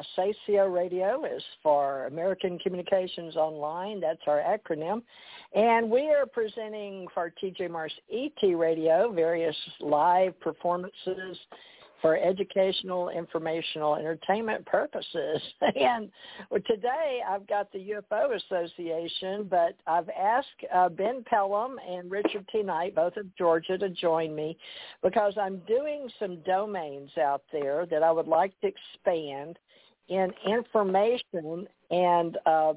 Yes, ACO Radio is for American Communications Online. That's our acronym. And we are presenting for TJ Morris ET Radio various live performances for educational, informational, entertainment purposes. And today I've got the UFO Association, but I've asked uh, Ben Pellom and Richard T. Knight, both of Georgia, to join me because I'm doing some domains out there that I would like to expand in information and uh,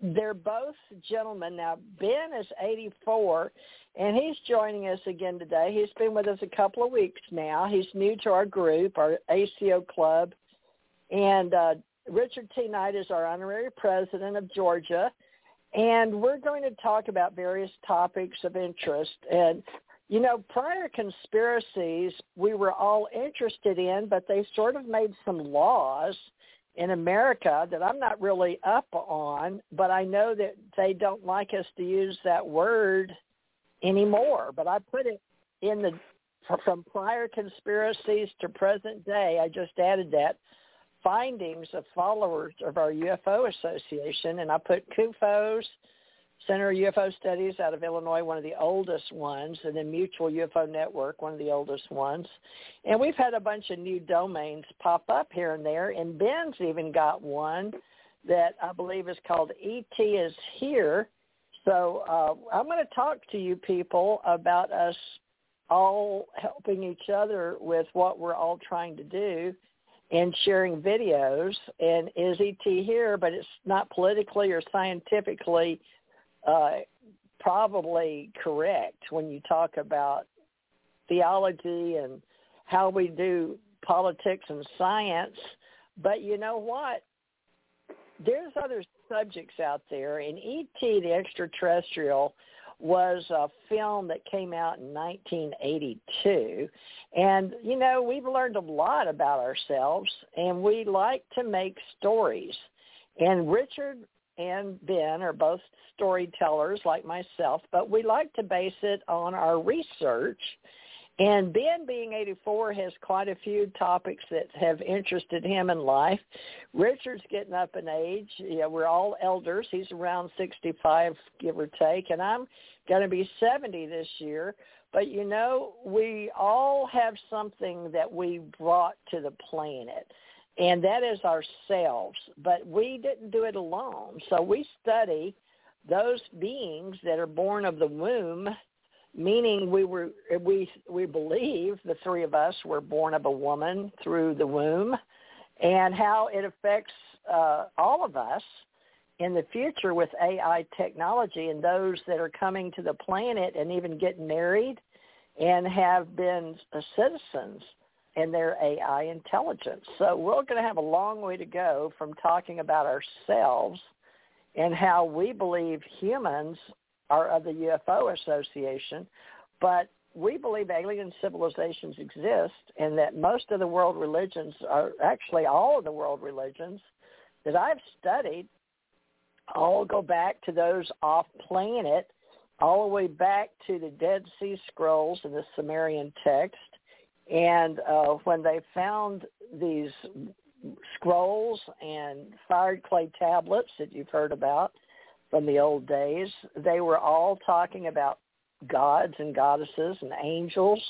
they're both gentlemen. Now, Ben is 84, and he's joining us again today. He's been with us a couple of weeks now. He's new to our group, our ACO club. And uh, Richard T. Knight is our honorary president of Georgia. And we're going to talk about various topics of interest. And, you know, prior conspiracies we were all interested in, but they sort of made some laws – in America that I'm not really up on, but I know that they don't like us to use that word anymore. But I put it in the from prior conspiracies to present day. I just added that findings of followers of our UFO Association, and I put CUFOS, Center of UFO Studies out of Illinois, one of the oldest ones, and then Mutual UFO Network, one of the oldest ones. And we've had a bunch of new domains pop up here and there, and Ben's even got one that I believe is called ET is Here. So uh, I'm going to talk to you people about us all helping each other with what we're all trying to do and sharing videos. And is ET here, but it's not politically or scientifically uh, probably correct when you talk about theology and how we do politics and science. But you know what? There's other subjects out there. And E.T. the Extraterrestrial was a film that came out in 1982. And, you know, we've learned a lot about ourselves, and we like to make stories. And Richard and Ben are both storytellers like myself, but we like to base it on our research. And Ben, being 84, has quite a few topics that have interested him in life. Richard's getting up in age. Yeah, we're all elders. He's around 65, give or take, and I'm going to be 70 this year. But you know, we all have something that we brought to the planet and that is ourselves. But we didn't do it alone. So we study those beings that are born of the womb, meaning we were we we believe the three of us were born of a woman through the womb, and how it affects uh, all of us in the future with AI technology and those that are coming to the planet and even getting married and have been citizens and their AI intelligence. So we're going to have a long way to go from talking about ourselves and how we believe humans are of the UFO Association, but we believe alien civilizations exist and that most of the world religions are actually all of the world religions that I've studied all go back to those off planet all the way back to the Dead Sea Scrolls and the Sumerian text and uh, when they found these scrolls and fired clay tablets that you've heard about from the old days, they were all talking about gods and goddesses and angels.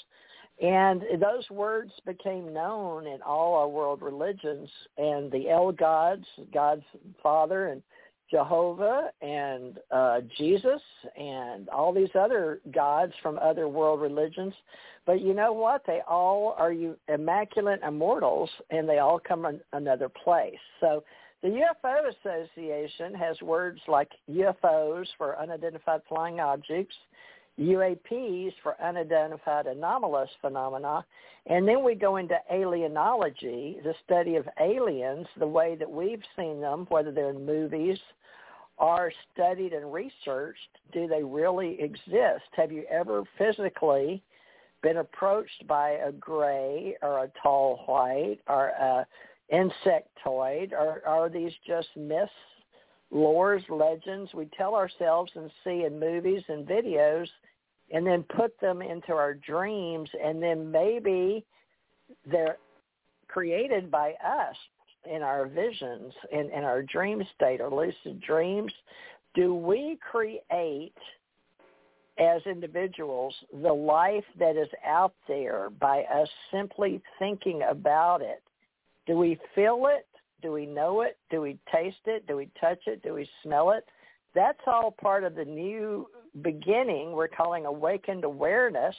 And those words became known in all our world religions. And the El gods, God's Father and Jehovah and uh, Jesus and all these other gods from other world religions. But you know what? They all are you immaculate immortals, and they all come from another place. So the UFO Association has words like UFOs for unidentified flying objects, UAPs for unidentified anomalous phenomena, and then we go into alienology, the study of aliens, the way that we've seen them, whether they're in movies are studied and researched. Do they really exist? Have you ever physically been approached by a gray or a tall white or a insectoid, or are these just myths, lores, legends? We tell ourselves and see in movies and videos and then put them into our dreams and then maybe they're created by us in our visions in, in our dream state or lucid dreams. Do we create as individuals the life that is out there by us simply thinking about it. Do we feel it? Do we know it? Do we taste it? Do we touch it? Do we smell it? That's all part of the new beginning we're calling awakened awareness.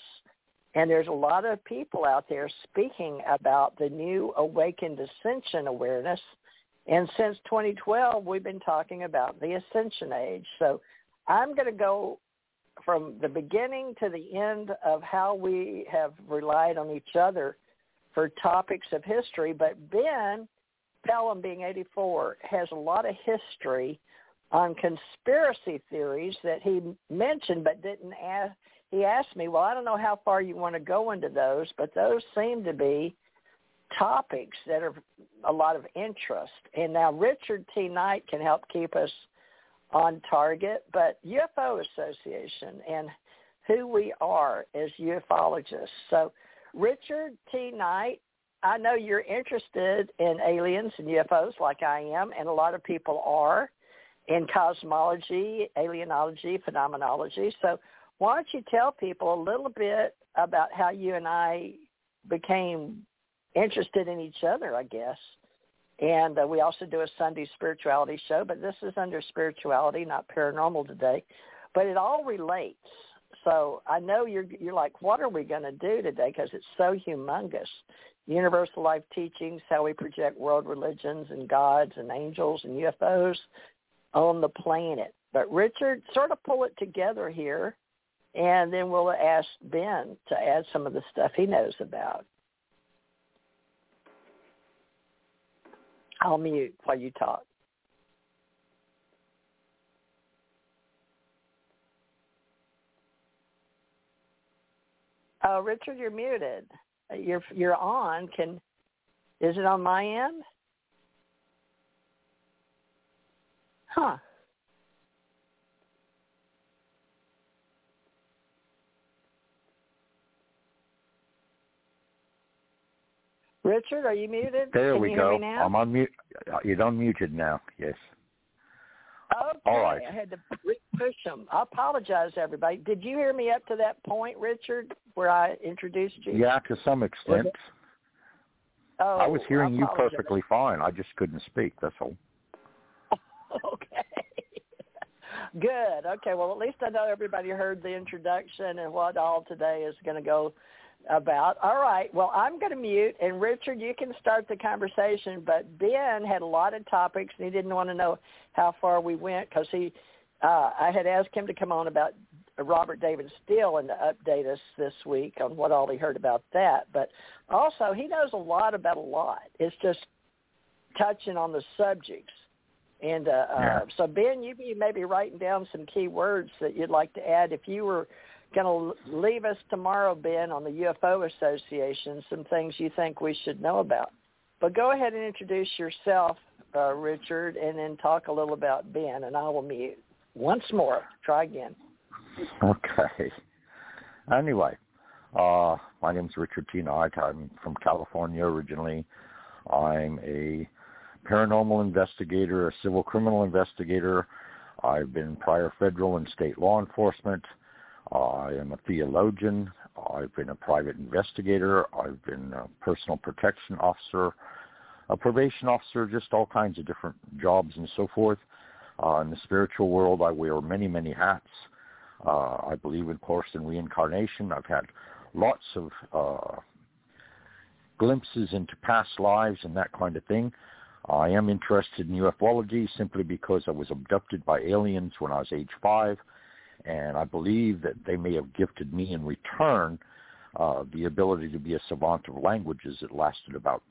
And there's a lot of people out there speaking about the new awakened ascension awareness. And since 2012, we've been talking about the ascension age. So I'm going to go from the beginning to the end of how we have relied on each other for topics of history. But Ben Pellom, being 84, has a lot of history on conspiracy theories that he mentioned but didn't ask, he asked me, well, I don't know how far you want to go into those, but those seem to be topics that are a lot of interest. And now Richard T. Knight can help keep us on target, but UFO Association and who we are as ufologists. So Richard T. Knight, I know you're interested in aliens and UFOs like I am, and a lot of people are in cosmology, alienology, phenomenology. So why don't you tell people a little bit about how you and I became interested in each other, I guess. And uh, we also do a Sunday spirituality show, but this is under spirituality, not paranormal today. But it all relates. So I know you're you're like, what are we going to do today? Because it's so humongous. Universal life teachings, how we project world religions and gods and angels and UFOs on the planet. But Richard, sort of pull it together here and then we'll ask Ben to add some of the stuff he knows about. I'll mute while you talk. Oh, Richard, you're muted. You're you're on. Can is it on my end? Huh. Richard, are you muted? There Can we go. I'm on mute. You're unmuted now. Yes. Okay. All right. I had to push them. I apologize, everybody. Did you hear me up to that point, Richard, where I introduced you? Yeah, to some extent. Oh, I was hearing I you perfectly fine. I just couldn't speak. That's all. okay. Good. Okay. Well, at least I know everybody heard the introduction and what all today is going to go about. All right. Well, I'm going to mute, and Richard, you can start the conversation. But Ben had a lot of topics, and he didn't want to know how far we went because he, uh, I had asked him to come on about Robert David Steele and to update us this week on what all he heard about that. But also, he knows a lot about a lot. It's just touching on the subjects. And uh, uh yeah. uh, so, Ben, you be maybe writing down some key words that you'd like to add if you were – going to leave us tomorrow, Ben, on the UFO Association, some things you think we should know about. But go ahead and introduce yourself, uh, Richard, and then talk a little about Ben, and I will mute. Once more, try again. Okay. Anyway, uh, my name is Richard T. Knight. I'm from California originally. I'm a paranormal investigator, a civil criminal investigator. I've been prior federal and state law enforcement. I am a theologian. I've been a private investigator. I've been a personal protection officer, a probation officer, just all kinds of different jobs and so forth. Uh, in the spiritual world, I wear many, many hats. Uh, I believe, of course, in reincarnation. I've had lots of uh, glimpses into past lives and that kind of thing. I am interested in ufology simply because I was abducted by aliens when I was age five and I believe that they may have gifted me in return uh, the ability to be a savant of languages. It lasted about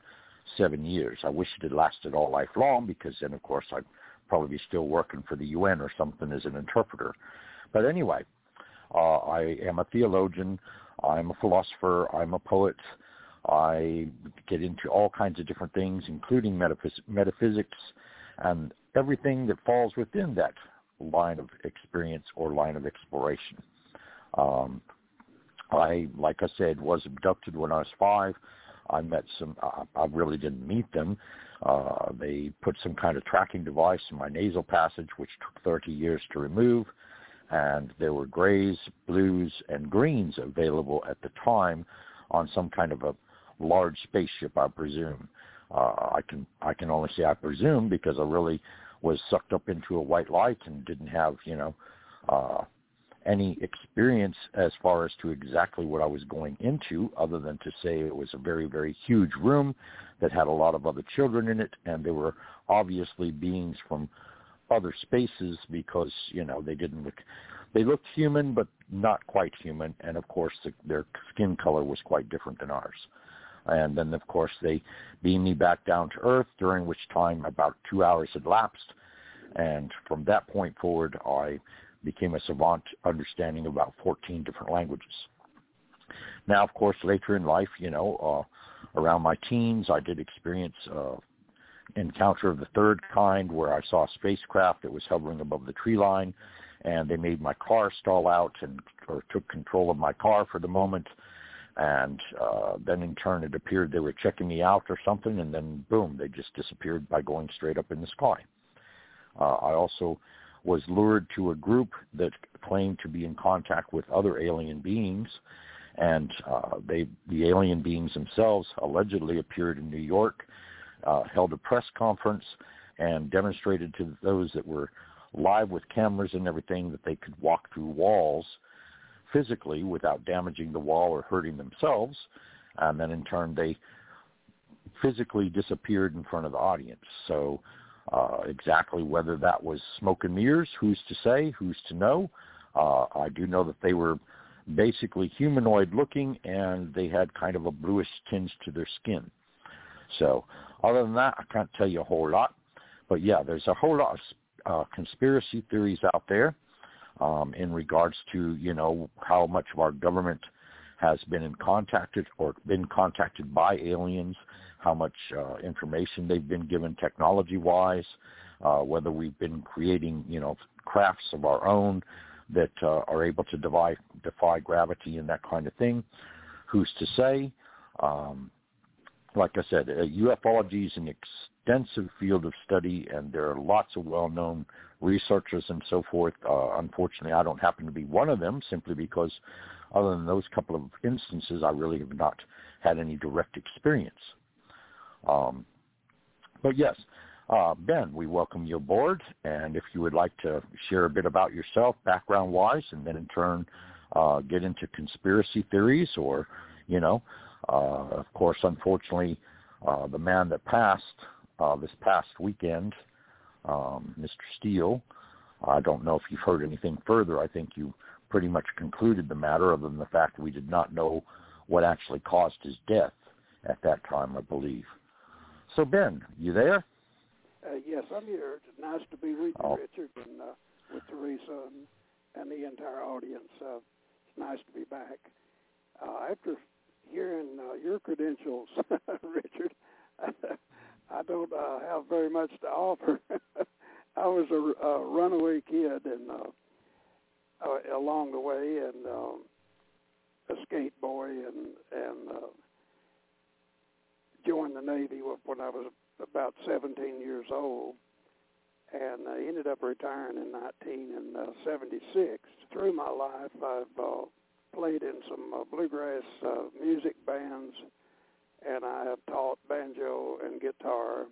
seven years. I wish it had lasted all life long because then, of course, I'd probably be still working for the UN or something as an interpreter. But anyway, uh, I am a theologian. I'm a philosopher. I'm a poet. I get into all kinds of different things, including metaphys- metaphysics and everything that falls within that line of experience or line of exploration. Um, I, like I said, was abducted when I was five. I met some. Uh, I really didn't meet them. Uh, they put some kind of tracking device in my nasal passage, which took 30 years to remove. And there were grays, blues, and greens available at the time on some kind of a large spaceship, I presume. Uh, I can I can only say I presume because I really was sucked up into a white light and didn't have you know uh, any experience as far as to exactly what I was going into, other than to say it was a very very huge room that had a lot of other children in it, and there were obviously beings from other spaces because you know they didn't look they looked human but not quite human. And of course the, their skin color was quite different than ours and then of course they beamed me back down to earth during which time about two hours had lapsed. And from that point forward i became a savant understanding about 14 different languages. Now of course later in life you know uh, around my teens i did experience uh, encounter of the third kind where i saw a spacecraft that was hovering above the tree line and they made my car stall out and or took control of my car for the moment and uh, then in turn it appeared they were checking me out or something, and then boom, they just disappeared by going straight up in the sky. Uh, I also was lured to a group that claimed to be in contact with other alien beings, and uh, they, the alien beings themselves, allegedly appeared in New York, uh, held a press conference, and demonstrated to those that were live with cameras and everything that they could walk through walls physically without damaging the wall or hurting themselves. And then in turn, they physically disappeared in front of the audience. So uh, exactly whether that was smoke and mirrors, who's to say, who's to know. Uh, I do know that they were basically humanoid looking and they had kind of a bluish tinge to their skin. So other than that, I can't tell you a whole lot. But yeah, there's a whole lot of uh, conspiracy theories out there um, in regards to you know how much of our government has been in contacted or been contacted by aliens, how much uh, information they've been given technology-wise, uh, whether we've been creating you know crafts of our own that uh, are able to defy, defy gravity and that kind of thing. Who's to say? Um, like I said, uh, ufology is an extensive field of study, and there are lots of well-known researchers and so forth. Uh, unfortunately, I don't happen to be one of them simply because other than those couple of instances, I really have not had any direct experience. Um, but yes, uh, Ben, we welcome you aboard, and if you would like to share a bit about yourself, background-wise, and then in turn uh, get into conspiracy theories, or you know, uh, of course, unfortunately, uh, the man that passed uh, this past weekend um, Mr. Steele. I don't know if you've heard anything further. I think you pretty much concluded the matter, other than the fact we did not know what actually caused his death at that time, I believe. So, Ben, you there? Uh, yes, I'm here. It's nice to be with you, oh. Richard, and uh, with Theresa and, and the entire audience. Uh, it's nice to be back. Uh, after hearing uh, your credentials, Richard, I don't uh, have very much to offer. I was a, a runaway kid and uh, uh, along the way, and um, a skate boy, and and uh, joined the Navy when I was about 17 years old, and I ended up retiring in 1976. Through my life, I've uh, played in some uh, bluegrass uh, music bands and I have taught banjo and guitar,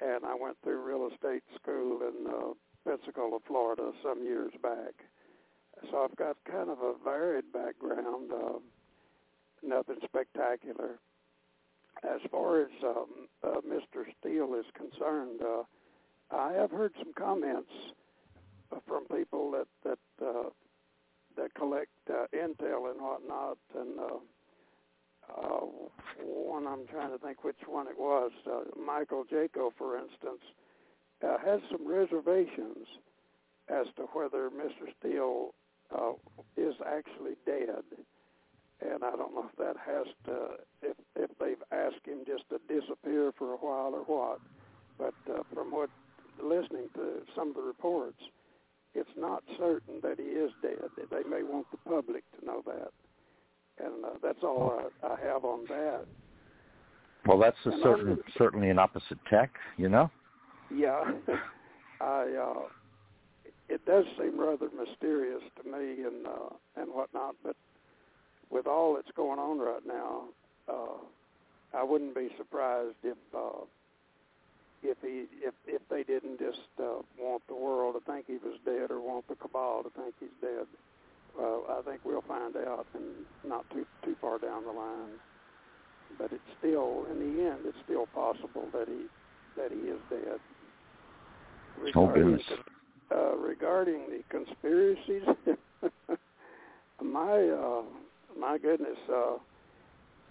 and I went through real estate school in uh, Pensacola, Florida, some years back. So I've got kind of a varied background, uh, nothing spectacular. As far as um, uh, Mr. Steele is concerned, uh, I have heard some comments from people that that uh, that collect uh, intel and whatnot, and uh, uh, one I'm trying to think which one it was. Uh, Michael Jaco, for instance, uh, has some reservations as to whether Mr. Steele uh, is actually dead. And I don't know if that has to, if, if they've asked him just to disappear for a while or what. But uh, from what, listening to some of the reports, it's not certain that he is dead. They may want the public to know that. And uh, that's all I, I have on that. Well, that's a certain, certainly an opposite tech, you know. Yeah, I. Uh, it does seem rather mysterious to me and uh, and whatnot, but with all that's going on right now, uh, I wouldn't be surprised if uh, if he if if they didn't just uh, want the world to think he was dead or want the cabal to think he's dead. Well, I think we'll find out, and not too too far down the line. But it's still, in the end, it's still possible that he that he is dead. Regarding, oh, uh, regarding the conspiracies, my uh, my goodness, uh,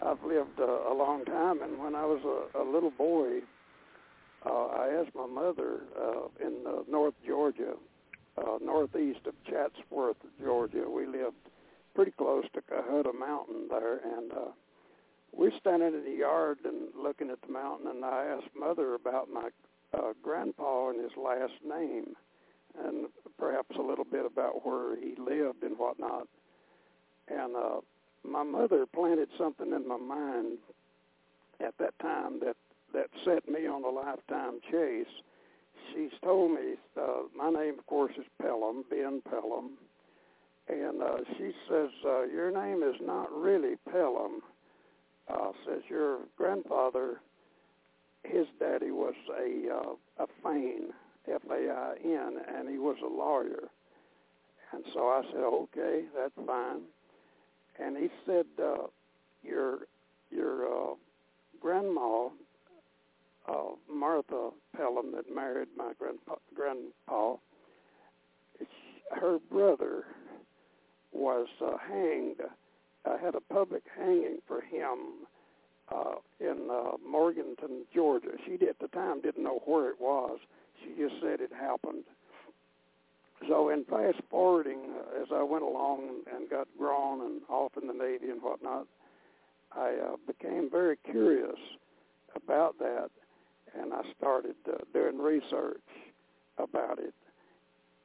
I've lived a, a long time, and when I was a, a little boy, uh, I asked my mother uh, in uh, North Georgia, uh, northeast of Chatsworth, Georgia. We lived pretty close to Cohutta Mountain there, and uh, we're standing in the yard and looking at the mountain, and I asked mother about my uh, grandpa and his last name, and perhaps a little bit about where he lived and whatnot. And uh, my mother planted something in my mind at that time that that set me on a lifetime chase. She's told me uh, my name, of course, is Pellom, Ben Pellom, and uh, she says uh, your name is not really Pellom. Uh, says your grandfather, his daddy was a uh, a Fain, F-A-I-N, and he was a lawyer. And so I said, okay, that's fine and he said, uh, "Your your uh, grandma, uh, Martha Pellom, that married my grandpa, grandpa, her brother was uh, hanged. I had a public hanging for him uh, in uh, Morganton, Georgia. She at the time didn't know where it was. She just said it happened." so in fast forwarding, uh, as I went along and got grown and off in the Navy and whatnot, I uh, became very curious about that, and I started uh, doing research about it.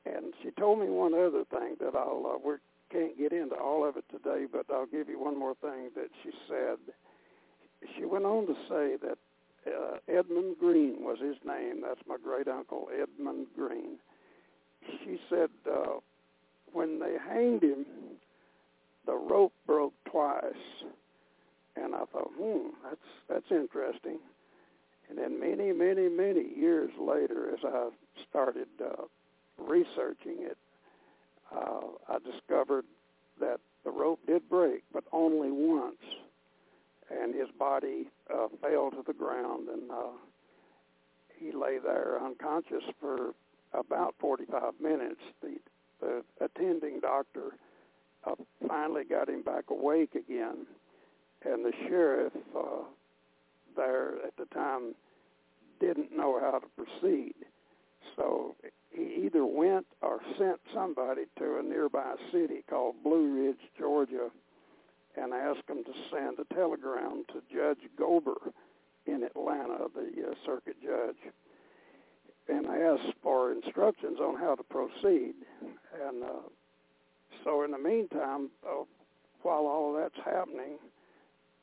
And she told me one other thing that I'll uh, we can't get into all of it today, but I'll give you one more thing that she said. She went on to say that uh, Edmund Green was his name. That's my great uncle Edmund Green she said uh, when they hanged him, the rope broke twice, and I thought, hmm, that's that's interesting. And then many, many, many years later, as I started uh, researching it, uh, I discovered that the rope did break, but only once, and his body uh, fell to the ground, and uh, he lay there unconscious for about 45 minutes, the, the attending doctor uh, finally got him back awake again, and the sheriff uh, there at the time didn't know how to proceed. So he either went or sent somebody to a nearby city called Blue Ridge, Georgia, and asked them to send a telegram to Judge Gober in Atlanta, the uh, circuit judge and asked for instructions on how to proceed. And uh, so, in the meantime, uh, while all that's happening,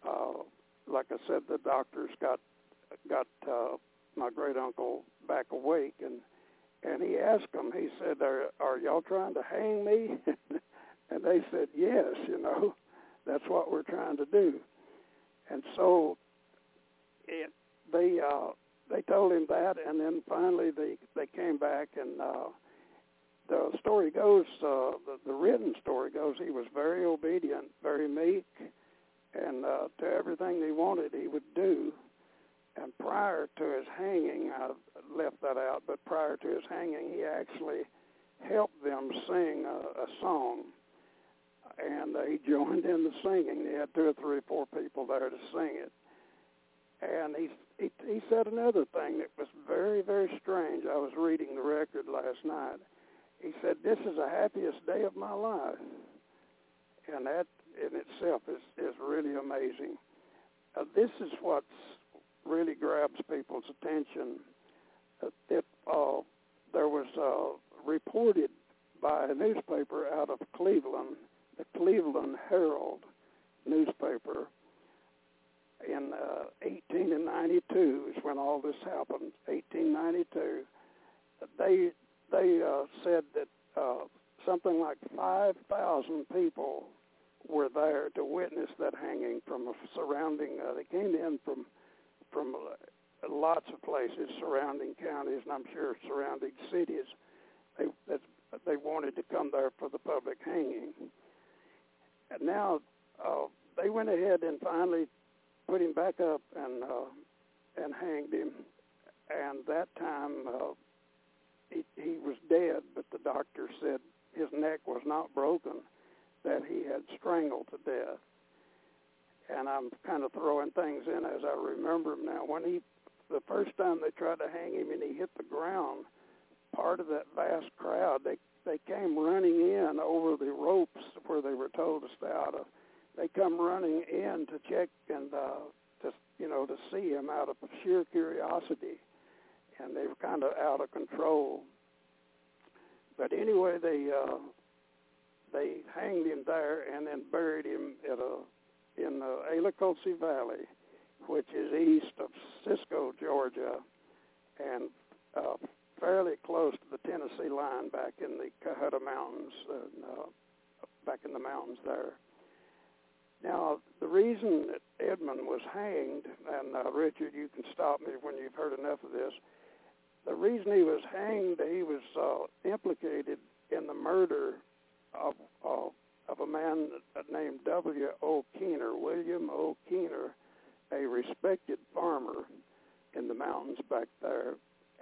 uh, like I said, the doctors got got uh, my great uncle back awake, and and he asked them. He said, "Are are y'all trying to hang me?" and they said, "Yes." You know, that's what we're trying to do. And so, it they uh, they told him that, and then finally they they came back, and uh, the story goes, uh, the, the written story goes, he was very obedient, very meek, and uh, to everything they wanted, he would do. And prior to his hanging, I left that out, but prior to his hanging, he actually helped them sing a, a song, and uh, he joined in the singing. He had two or three, four people there to sing it, and he he, he said another thing that was very, very strange. I was reading the record last night. He said, "This is the happiest day of my life," and that in itself is is really amazing. Uh, this is what really grabs people's attention. Uh, it uh, there was uh, reported by a newspaper out of Cleveland, the Cleveland Herald newspaper, in uh, 1892 is when all this happened. 1892, they they uh, said that uh, something like 5,000 people were there to witness that hanging from a surrounding. Uh, they came in from from uh, lots of places, surrounding counties, and I'm sure surrounding cities. They that they wanted to come there for the public hanging. And now uh, they went ahead and finally put him back up and uh, and hanged him. And that time uh, he, he was dead, but the doctor said his neck was not broken, that he had strangled to death. And I'm kind of throwing things in as I remember him now. When he, the first time they tried to hang him and he hit the ground, part of that vast crowd, they they came running in over the ropes where they were told to stay out of they come running in to check and uh, to you know to see him out of sheer curiosity, and they were kind of out of control. But anyway, they uh, they hanged him there and then buried him at a in the Alaculsy Valley, which is east of Cisco, Georgia, and uh, fairly close to the Tennessee line back in the Cohutta Mountains, and, uh, back in the mountains there. Now, the reason that Edmund was hanged, and uh, Richard, you can stop me when you've heard enough of this. The reason he was hanged, he was uh, implicated in the murder of uh, of a man named W. O. Keener, William O. Keener, a respected farmer in the mountains back there,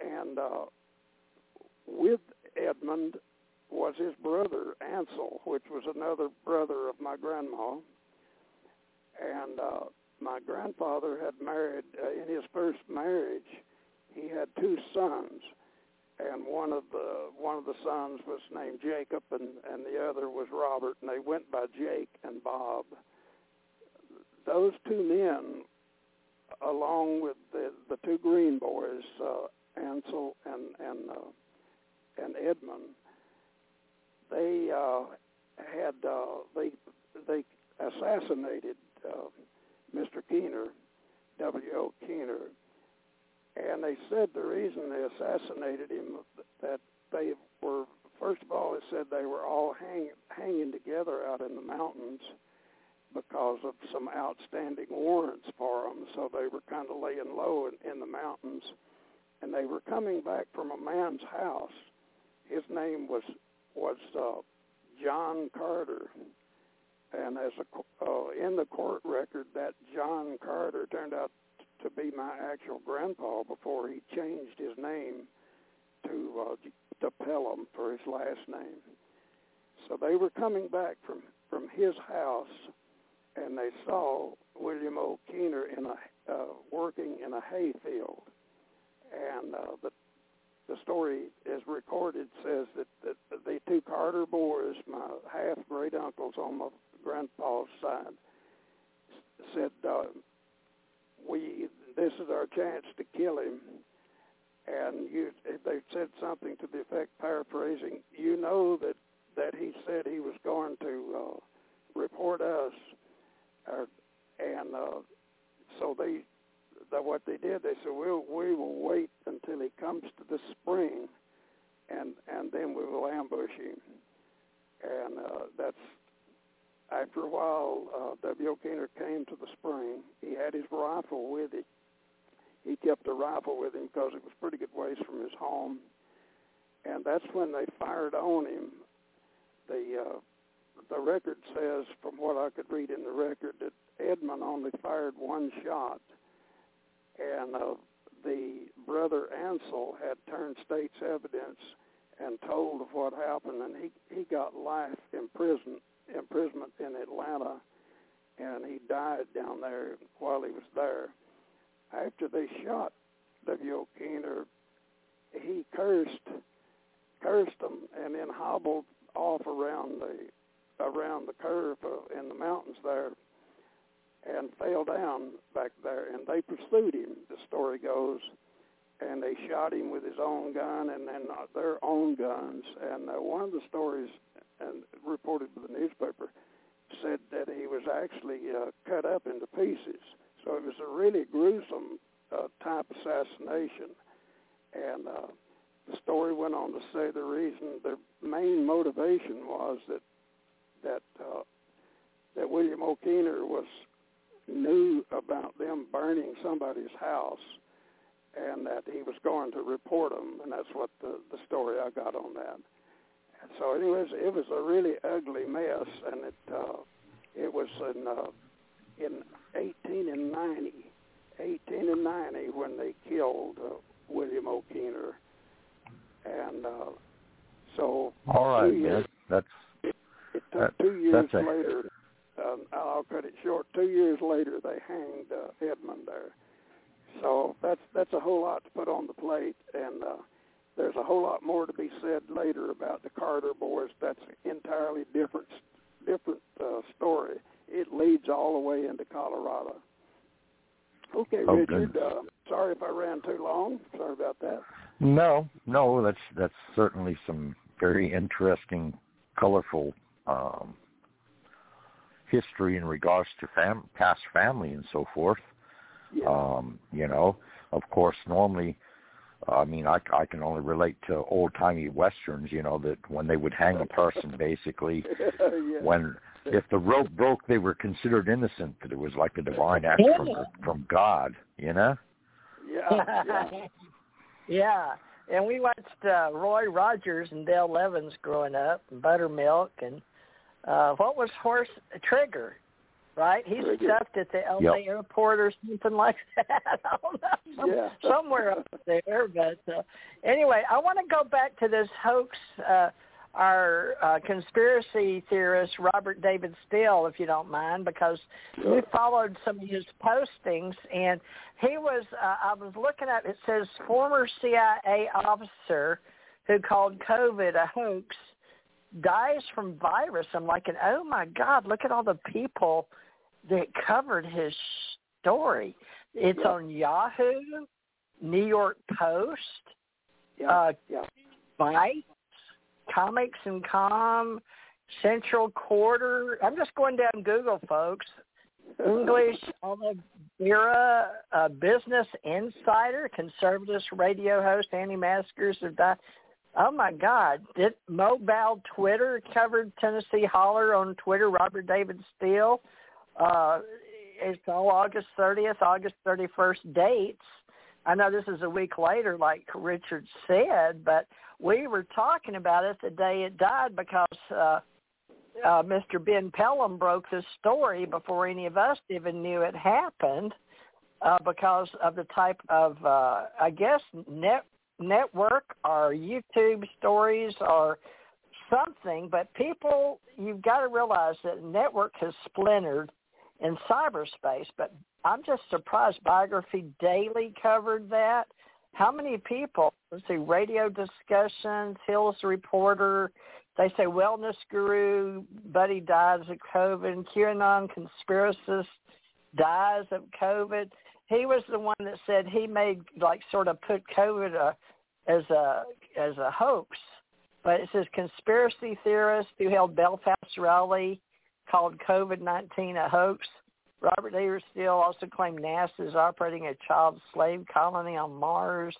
and uh, with Edmund was his brother Ansel, which was another brother of my grandma and uh, my grandfather had married uh, in his first marriage. He had two sons, and one of the one of the sons was named Jacob, and and the other was Robert, and they went by Jake and Bob. Those two men, along with the the two Green boys, uh, Ansel and and uh, and Edmund, they uh, had uh, they they assassinated uh, Mr. Keener, W.O. Keener, and they said the reason they assassinated him that they were first of all it said they were all hang, hanging together out in the mountains because of some outstanding warrants for them. So they were kind of laying low in, in the mountains. And they were coming back from a man's house. His name was was uh, John Carter. And as a, uh, in the court record, that John Carter turned out to be my actual grandpa before he changed his name to uh, to Pellom for his last name. So they were coming back from from his house, and they saw William O. Keener in a uh, working in a hay field, and uh, the the story is recorded says that, that the two Carter boys, my half great uncles on my grandpa's side said, uh, "We this is our chance to kill him." And you, they said something to the effect, paraphrasing, "You know that that he said he was going to uh, report us," uh, and uh, so they that what they did. They said, "We'll we will wait until he comes to the spring, and and then we will ambush him." And uh, that's after a while, uh, W.O. Keener came to the spring. He had his rifle with him. He kept a rifle with him because it was pretty good ways from his home. And that's when they fired on him. The uh, the record says, from what I could read in the record, that Edmund only fired one shot, and uh, the brother Ansel had turned state's evidence and told of what happened, and he he got life in prison imprisonment in Atlanta, and he died down there while he was there. After they shot W.O. Keener, he cursed cursed them and then hobbled off around the around the curve in the mountains there and fell down back there and they pursued him the story goes and they shot him with his own gun and then uh, their own guns and uh, one of the stories and reported by the newspaper said that he was actually uh, cut up into pieces so it was a really gruesome uh, type assassination and uh, the story went on to say the reason, the main motivation was that that uh, that William O. Keener was knew about them burning somebody's house, and that he was going to report them, and that's what the the story I got on that. And so, anyways, it was a really ugly mess, and it uh, it was in uh, in 1890, 1890 when they killed uh, William O. Keener and uh, so all right, years, that's it, it took that, two years a, later. Um, I'll cut it short. Two years later, they hanged uh, Edmund there. So that's that's a whole lot to put on the plate, and uh, there's a whole lot more to be said later about the Carter boys. That's an entirely different different uh, story. It leads all the way into Colorado. Okay, oh, Richard. Uh, sorry if I ran too long. Sorry about that. No, no, that's that's certainly some very interesting, colorful um, history in regards to fam- past family and so forth. Yeah. Um, you know, of course, normally, I mean, I, I can only relate to old timey westerns. You know that when they would hang a person, basically, yeah. when if the rope broke, they were considered innocent. That it was like a divine act from from God. You know. Yeah. yeah. Yeah, and we watched uh, Roy Rogers and Dale Evans growing up, and Buttermilk, and uh, what was Horse Trigger, right? He's Trigger. stuffed at the LA yep. airport or something like that. I don't know, yeah. somewhere up there. But uh, anyway, I want to go back to this hoax. Uh, our uh, conspiracy theorist Robert David Steele, if you don't mind, because sure. we followed some of his postings, and he was. Uh, I was looking at it says former CIA officer who called COVID a hoax dies from virus. I'm like, and oh my God, look at all the people that covered his story. It's yeah. on Yahoo, New York Post, yeah. uh, yeah. Vice, Comics and Com, Central Quarter. I'm just going down Google, folks. English, Oliveira, uh, Business Insider, conservative radio host, anti-maskers have died. Oh my God! Did mobile Twitter covered Tennessee Holler on Twitter? Robert David Steele. Uh, it's all August 30th, August 31st dates. I know this is a week later, like Richard said, but we were talking about it the day it died because uh, uh, Mr. Ben Pellom broke this story before any of us even knew it happened uh, because of the type of, uh, I guess, net network or YouTube stories or something. But people, you've got to realize that network has splintered in cyberspace. But I'm just surprised Biography Daily covered that. How many people, let's see, radio discussions, Hills Reporter, they say wellness guru, Buddy dies of COVID, QAnon conspiracist dies of COVID. He was the one that said he made like sort of put COVID uh, as a as a hoax. But it says conspiracy theorist who held Belfast rally called COVID-19 a hoax. Robert Steele also claimed NASA is operating a child slave colony on Mars.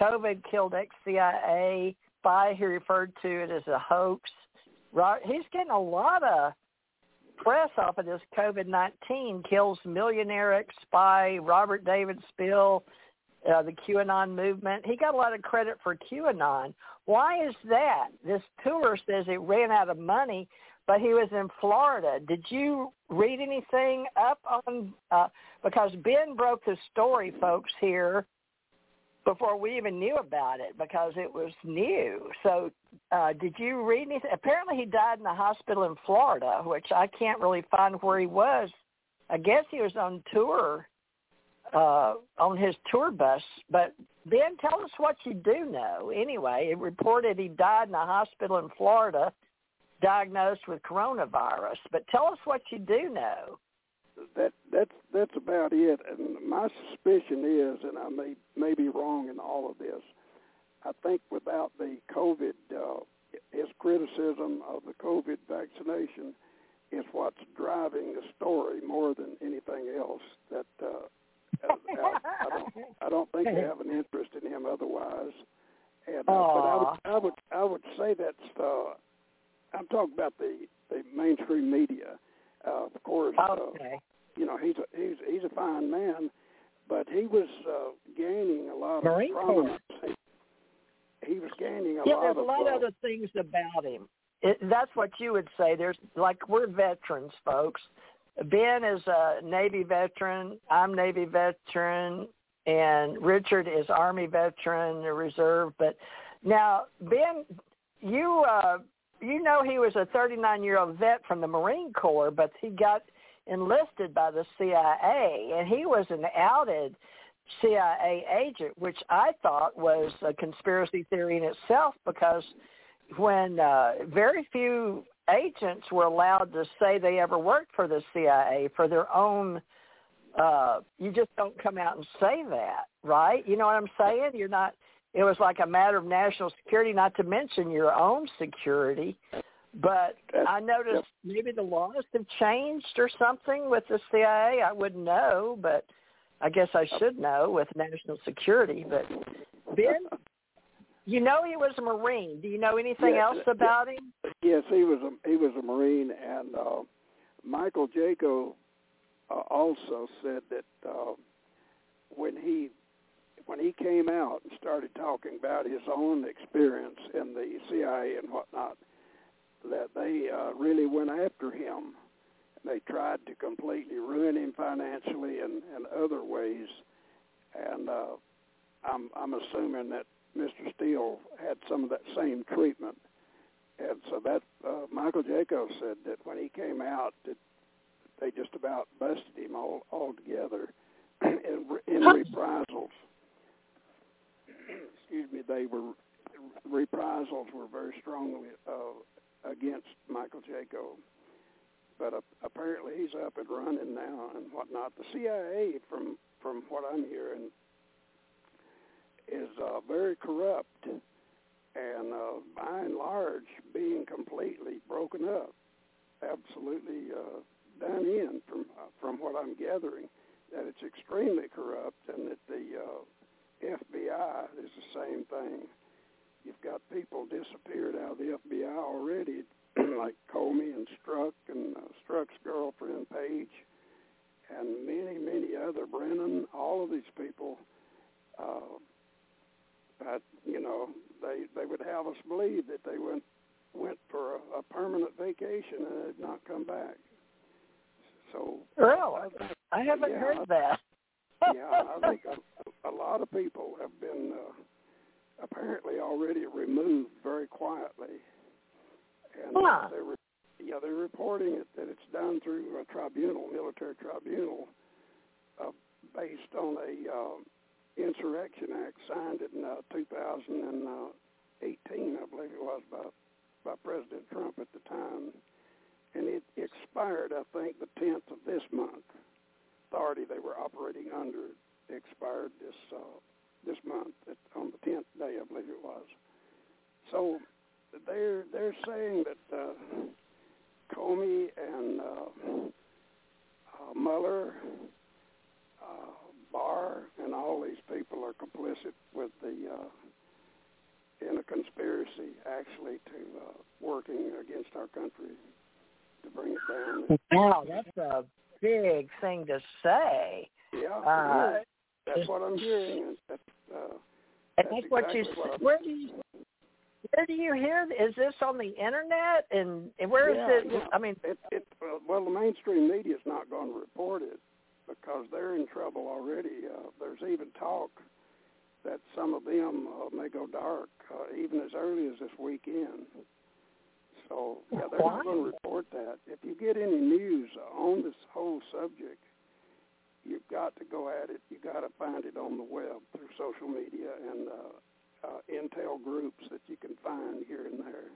COVID killed ex-CIA spy. He referred to it as a hoax. He's getting a lot of press off of this COVID-19 kills millionaire ex-spy Robert David Steele, uh, the QAnon movement. He got a lot of credit for QAnon. Why is that? This tour says it ran out of money but he was in Florida. Did you read anything up on uh, because Ben broke the story, folks here before we even knew about it because it was new. So, uh, did you read anything? Apparently, he died in a hospital in Florida, which I can't really find where he was. I guess he was on tour uh, on his tour bus. But Ben, tell us what you do know. Anyway, it reported he died in a hospital in Florida, diagnosed with coronavirus. But tell us what you do know. That that's that's about it. And my suspicion is, and I may may be wrong in all of this. I think without the COVID, uh, his criticism of the COVID vaccination is what's driving the story more than anything else. That uh, I, I, don't, I don't think they have an interest in him otherwise. And uh, but I would I would I would say that's uh, I'm talking about the the mainstream media. Uh, of course, okay. uh, you know he's a he's he's a fine man, but he was uh, gaining a lot Marine of prominence. He, he was gaining a yeah, lot there's of a lot uh, of other things about him. It, that's what you would say. There's like we're veterans, folks. Ben is a Navy veteran. I'm Navy veteran, and Richard is Army veteran, the reserve. But now, Ben, you uh, you know he was a 39 year old vet from the Marine Corps, but he got enlisted by the CIA, and he was an outed CIA agent, which I thought was a conspiracy theory in itself because when uh, very few agents were allowed to say they ever worked for the CIA for their own uh you just don't come out and say that, right? You know what I'm saying? You're not it was like a matter of national security, not to mention your own security. But I noticed maybe the laws have changed or something with the CIA. I wouldn't know, but I guess I should know with national security. But Ben, you know he was a Marine. Do you know anything Yes, else about him? Yes, he was a he was a Marine, and uh, Michael Jaco uh, also said that uh, when he when he came out and started talking about his own experience in the CIA and whatnot, that they uh, really went after him. They tried to completely ruin him financially and, and other ways, and uh, I'm I'm assuming that Mr. Steele had some of that same treatment. And so that uh, Michael Jaco said that when he came out, that they just about busted him all altogether in, in reprisals. Excuse me, they were reprisals were very strongly uh, against Michael Jaco. But uh, apparently he's up and running now and whatnot. The CIA, from from what I'm hearing, is uh, very corrupt and uh, by and large being completely broken up, absolutely uh, done in from uh, from what I'm gathering, that it's extremely corrupt and that the uh, FBI is the same thing. You've got people disappeared out of the FBI already, like Comey and Strzok and uh, Strzok's girlfriend Paige, and many many other Brennan. All of these people. Uh, but you know, they they would have us believe that they went went for a, a permanent vacation and had not come back. So Really? I, I haven't yeah, heard that. yeah, I think a, a lot of people have been uh, apparently already removed very quietly, and Huh. they're re- yeah they're reporting it that it's done through a tribunal, military tribunal, uh, based on a uh, Insurrection Act signed in uh, 2018, I believe it was, by by President Trump at the time, and it expired, I think, the 10th of this month. Authority they were operating under expired this uh, this month at, on the 10th day, I believe it was. So they're they're saying that uh, Comey and uh, uh, Mueller. Uh, Barr and all these people are complicit with the uh, in a conspiracy, actually, to uh, working against our country to bring it down. Wow, that's a big thing to say. Yeah, Uh. That's what I'm hearing. That's, uh, That's what you. exactly what I'm- Where do you? Where do you hear? Is this on the internet? And and where is Yeah, it? yeah. I mean, it, it, well, well, the mainstream media is not going to report it because they're in trouble already. Uh, there's even talk that some of them uh, may go dark uh, even as early as this weekend. So yeah, they're not going to report that. If you get any news on this whole subject, you've got to go at it. You got to find it on the web through social media and uh, uh, intel groups that you can find here and there,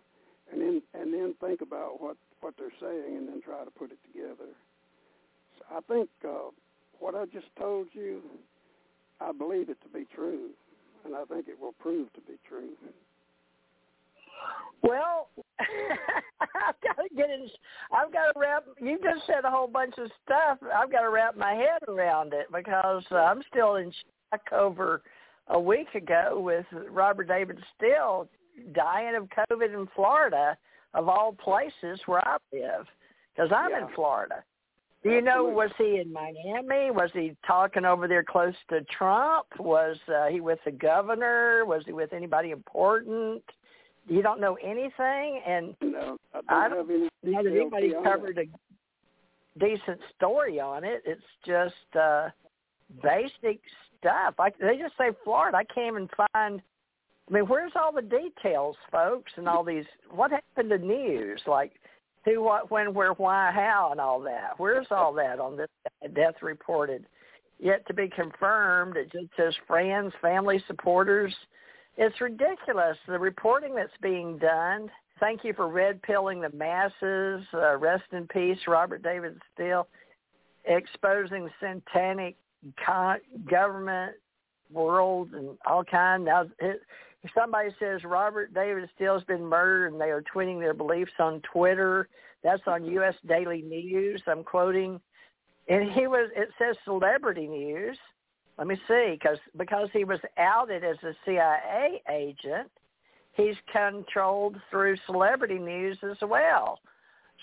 and then and then think about what what they're saying and then try to put it together. So I think uh, what I just told you, I believe it to be true, and I think it will prove to be true. Well, I've got to get in. I've got to wrap. You just said a whole bunch of stuff. I've got to wrap my head around it because uh, I'm still in shock over a week ago with Robert David Steele dying of COVID in Florida, of all places where I live, because I'm yeah. in Florida. Do you know, was he in Miami? Was he talking over there close to Trump? Was uh, he with the governor? Was he with anybody important? You don't know anything, and no, I don't, I don't have any know that anybody covered a decent story on it. It's just uh basic stuff. I, they just say Florida. I can't even find. I mean, where's all the details, folks, and all these? What happened to news? Like who, what, when, where, why, how, and all that. Where's all that on this death reported? Yet to be confirmed. It just says friends, family, supporters. It's ridiculous the reporting that's being done. Thank you for red pilling the masses. Uh, rest in peace, Robert David Steele, exposing satanic con- government world and all kind. Now, it, if somebody says Robert David Steele's been murdered and they are tweeting their beliefs on Twitter, that's on U.S. Daily News. I'm quoting, and he was. It says celebrity news. Let me see, because because he was outed as a CIA agent, he's controlled through celebrity news as well.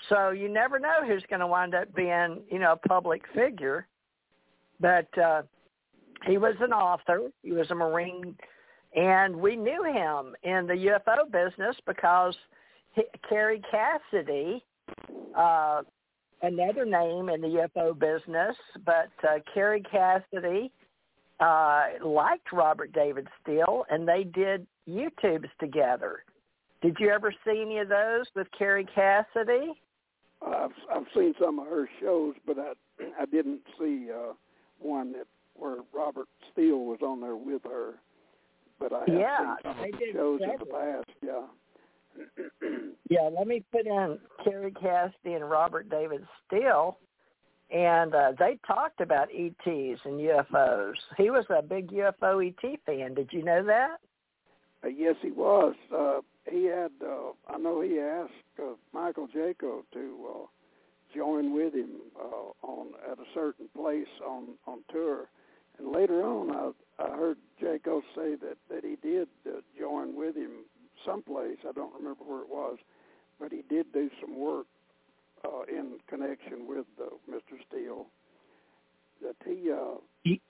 So you never know who's going to wind up being, you know, a public figure. But uh, he was an author. He was a Marine, and we knew him in the UFO business because he, Kerry Cassidy, uh, another name in the UFO business, but uh, Kerry Cassidy uh, liked Robert David Steele, and they did YouTubes together. Did you ever see any of those with Kerry Cassidy? I've I've seen some of her shows, but I I didn't see uh, one that where Robert Steele was on there with her. But I have Yeah, seen some they of the shows in the past. Yeah. Yeah, let me put in Kerry Cassidy and Robert David Steele, and uh, they talked about ETs and UFOs. He was a big UFO ET fan. Did you know that? Uh, yes, he was. Uh, he had. Uh, I know he asked uh, Michael Jaco to uh, join with him uh, on at a certain place on on tour, and later on, I I heard Jaco say that that he did uh, join with him someplace. I don't remember where it was, but he did do some work uh, in connection with uh, Mr. Steele. That he, uh, He-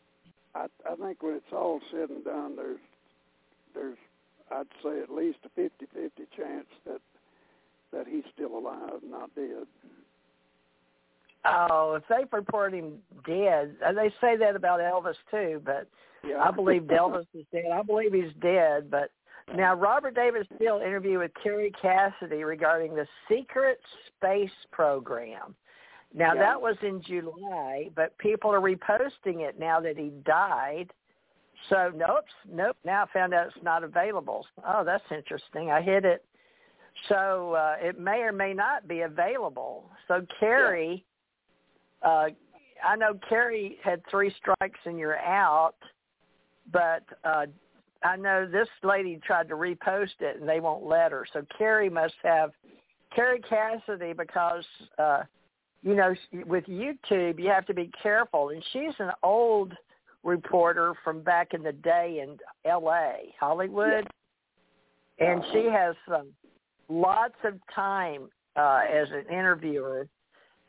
I I think when it's all said and done, there's there's I'd say at least a 50-50 chance that that he's still alive, not dead. Oh, if they report him dead, uh, they say that about Elvis too, but Yeah, I believe Elvis is dead. I believe he's dead, but now Robert David Steele interview with Kerry Cassidy regarding the secret space program. Now Yeah. that was in July, but people are reposting it now that he died. So nope, nope. Now I found out it's not available. Oh, that's interesting. I hit it. So uh, it may or may not be available. So Kerry, uh, I know Kerry had three strikes and you're out, but uh, I know this lady tried to repost it and they won't let her. So Kerry must have Kerry Cassidy because uh, you know with YouTube you have to be careful, and she's an old reporter from back in the day in L.A. Hollywood, and she has um, lots of time uh, as an interviewer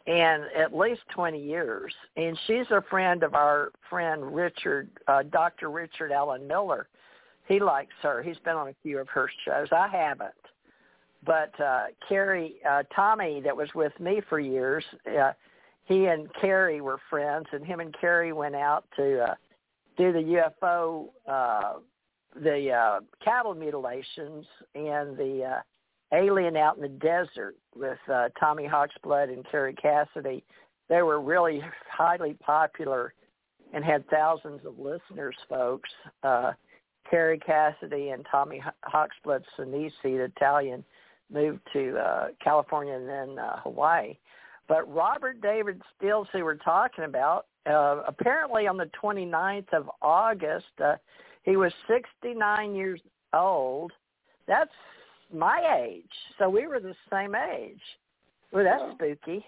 and at least 20 years. And she's a friend of our friend Richard, uh, Dr. Richard Allen Miller. He likes her. He's been on a few of her shows. I haven't. But uh, Kerry, uh, Tommy, that was with me for years, uh, he and Kerry were friends, and him and Kerry went out to uh, do the UFO, uh, the uh, cattle mutilations and the uh, Alien Out in the Desert with uh, Tommy Hawksblood and Kerry Cassidy. They were really highly popular and had thousands of listeners, folks. Uh, Kerry Cassidy and Tommy Hawksblood Sinisi, the Italian, moved to uh, California and then uh, Hawaii. But Robert David Stills, who we're talking about, uh, apparently on the 29th of August, uh, he was 69 years old. That's my age. So we were the same age. Well, that's yeah. spooky.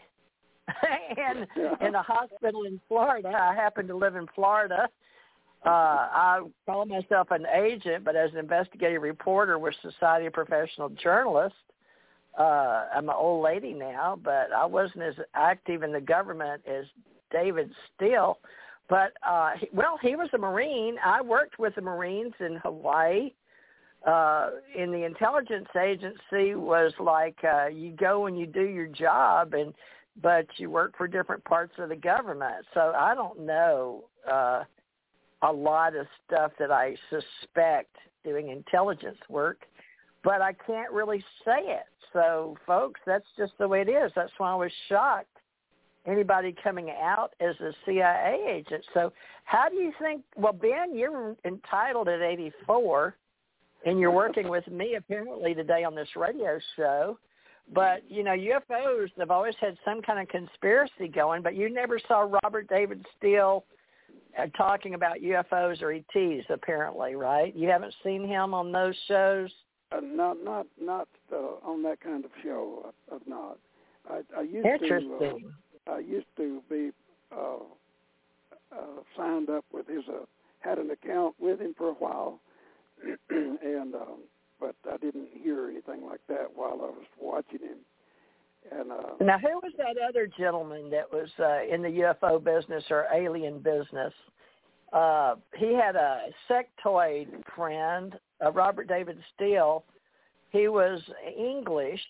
and yeah. in a hospital in Florida, I happen to live in Florida. Uh, I call myself an agent, but as an investigative reporter with Society of Professional Journalists, uh, I'm an old lady now, but I wasn't as active in the government as David Still. But uh, well, he was a Marine. I worked with the Marines in Hawaii. Uh, in the intelligence agency was like uh, you go and you do your job, and but you work for different parts of the government. So I don't know uh, a lot of stuff that I suspect doing intelligence work, but I can't really say it. So, folks, that's just the way it is. That's why I was shocked anybody coming out as a CIA agent. So, how do you think? Well, Ben, you're entitled at 84, and you're working with me apparently today on this radio show. But you know, UFOs have always had some kind of conspiracy going. But you never saw Robert David Steele uh, talking about UFOs or ETs, apparently, right? You haven't seen him on those shows. Uh, not not not uh, on that kind of show. I've not. I, I used Interesting. to. Uh, I used to be uh, uh, signed up with his. Uh, had an account with him for a while, and um, but I didn't hear anything like that while I was watching him. And uh, now, who was that other gentleman that was uh, in the UFO business or alien business? Uh, he had a sectoid friend, uh, Robert David Steele. He was English.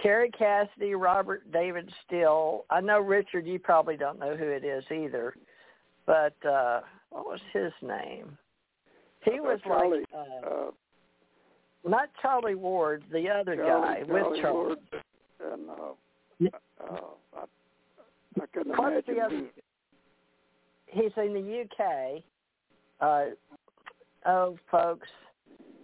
Kerry Cassidy, Robert David Steele. I know Richard. You probably don't know who it is either, but uh, what was his name? He was Charlie, like uh, uh, not Charlie Ward, the other Charlie, guy Charlie with Charlie. Ward and uh, uh, I, I couldn't What's imagine. the other, he's in the UK. Uh, oh, folks,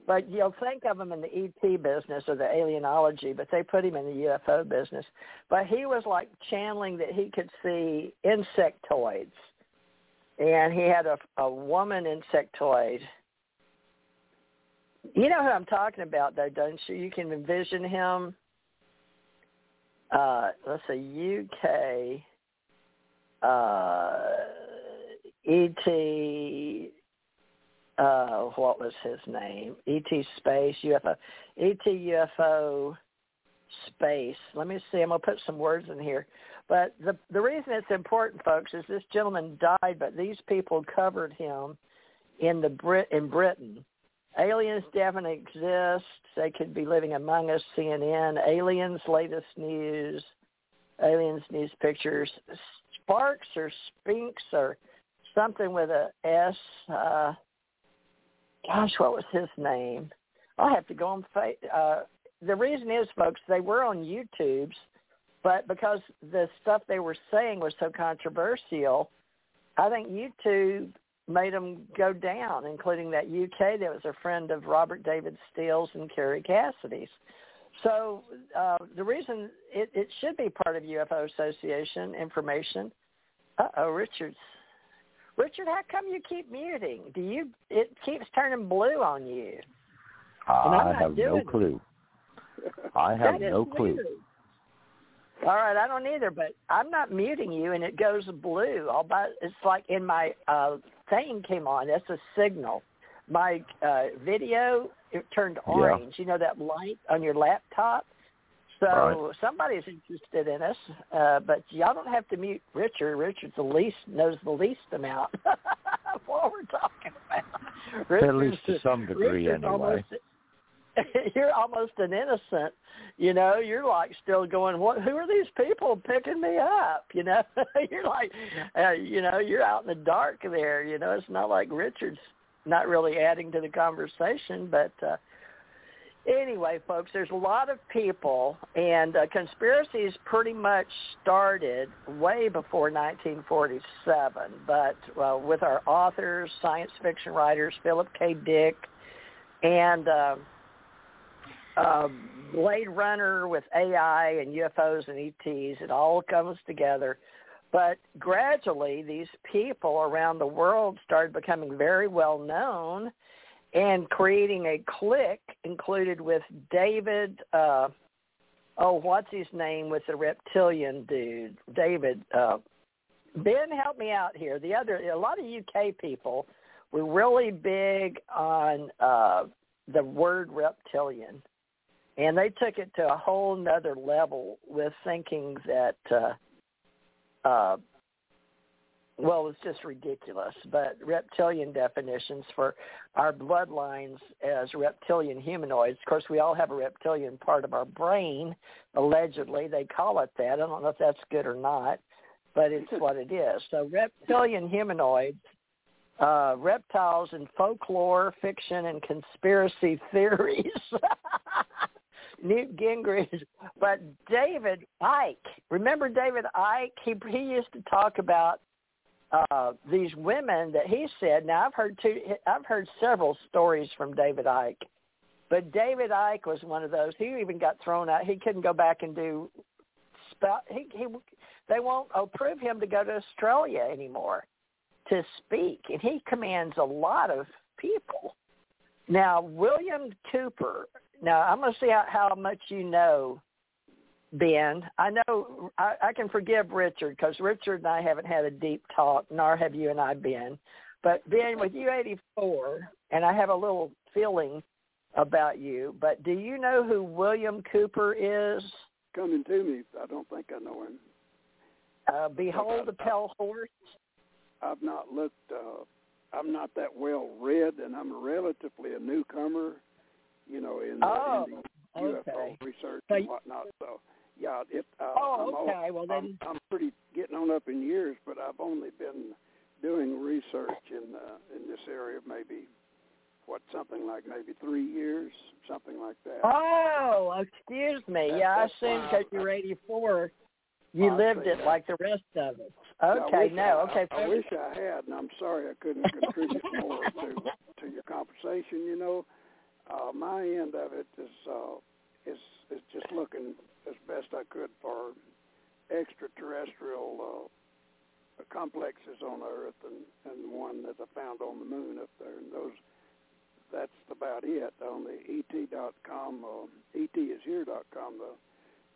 but you'll think of him in the ET business or the alienology, but they put him in the UFO business. But he was like channeling that he could see insectoids, and he had a a woman insectoid. You know who I'm talking about, though, don't you? You can envision him uh, let's say UK, uh, ET, uh, what was his name? ET Space, UFO, ET UFO Space. Let me see. I'm gonna put some words in here. But the the reason it's important, folks, is this gentleman died, but these people covered him in the Brit in Britain Aliens definitely exist. They could be living among us. CNN, aliens, latest news, aliens news pictures, Sparks or Spinks or something with a S. Uh, gosh, what was his name? I'll have to go on. Fa- uh, the reason is, folks, they were on YouTube's, but because the stuff they were saying was so controversial, I think YouTube made them go down, including that UK that was a friend of Robert David Steele's and Kerry Cassidy's. So uh, the reason it, it should be part of UFO Association information. Uh oh, Richard's. Richard, how come you keep muting? Do you? It keeps turning blue on you. I have no it. clue. I have no clue. All right, I don't either, but I'm not muting you, and it goes blue. All by it's like in my uh, thing came on. That's a signal. My uh, video it turned orange. Yeah. You know that light on your laptop. So right. somebody's interested in us, uh, but y'all don't have to mute Richard. Richard the least knows the least amount of what we're talking about. Richard's, At least to some degree, Richard's anyway. Almost, you're almost an innocent. You know, you're like still going, what? Who are these people picking me up? You know, you're like, uh, you know, you're out in the dark there. You know, it's not like Richard's not really adding to the conversation, but uh, anyway, folks, there's a lot of people, and uh, conspiracies pretty much started way before 1947. But uh, with our authors, science fiction writers, Philip K. Dick, and uh, uh, Blade Runner with AI and UFOs and ETs, it all comes together. But gradually, these people around the world started becoming very well known and creating a clique included with David, uh, oh, what's his name with the reptilian dude? David, uh, Ben, help me out here. The other, a lot of UK people were really big on uh, the word reptilian. And they took it to a whole nother level with thinking that uh, uh, well, it's just ridiculous. But reptilian definitions for our bloodlines as reptilian humanoids. Of course, we all have a reptilian part of our brain. Allegedly, they call it that. I don't know if that's good or not, but it's what it is. So reptilian humanoids, uh, reptiles in folklore, fiction, and conspiracy theories. Newt Gingrich, but David Icke. Remember David Icke? He he used to talk about uh, these women that he said. Now I've heard two. I've heard several stories from David Icke, but David Icke was one of those. He even got thrown out. He couldn't go back and do. He he. They won't approve him to go to Australia anymore to speak, and he commands a lot of people. Now William Cooper. Now I'm going to see how, how much you know Ben. I know I, I can forgive Richard because Richard and I haven't had a deep talk, nor have you and I been. But Ben, with you 84, and I have a little feeling about you, but do you know who William Cooper is? Coming to me, I don't think I know him. Uh, Behold the Pale Horse. I've not looked. Uh, I'm not that well read, and I'm relatively a newcomer. You know, in, oh, in the okay. UFO research so and whatnot. So yeah, it. Uh, oh, I'm okay. well then, I'm, I'm pretty getting on up in years, but I've only been doing research in uh, in this area maybe what something like maybe three years, something like that. Oh, excuse me. That, yeah, I that's assumed because you're 84, you I lived it that. like the rest of us. Okay, no, I, okay. I, I wish I had, and I'm sorry I couldn't contribute more to to your conversation. You know, uh, my end of it is uh, is is just looking as best I could for extraterrestrial uh, complexes on Earth, and and one that I found on the moon up there, and those. That's about it on the et.com. Uh, etishere.com. The,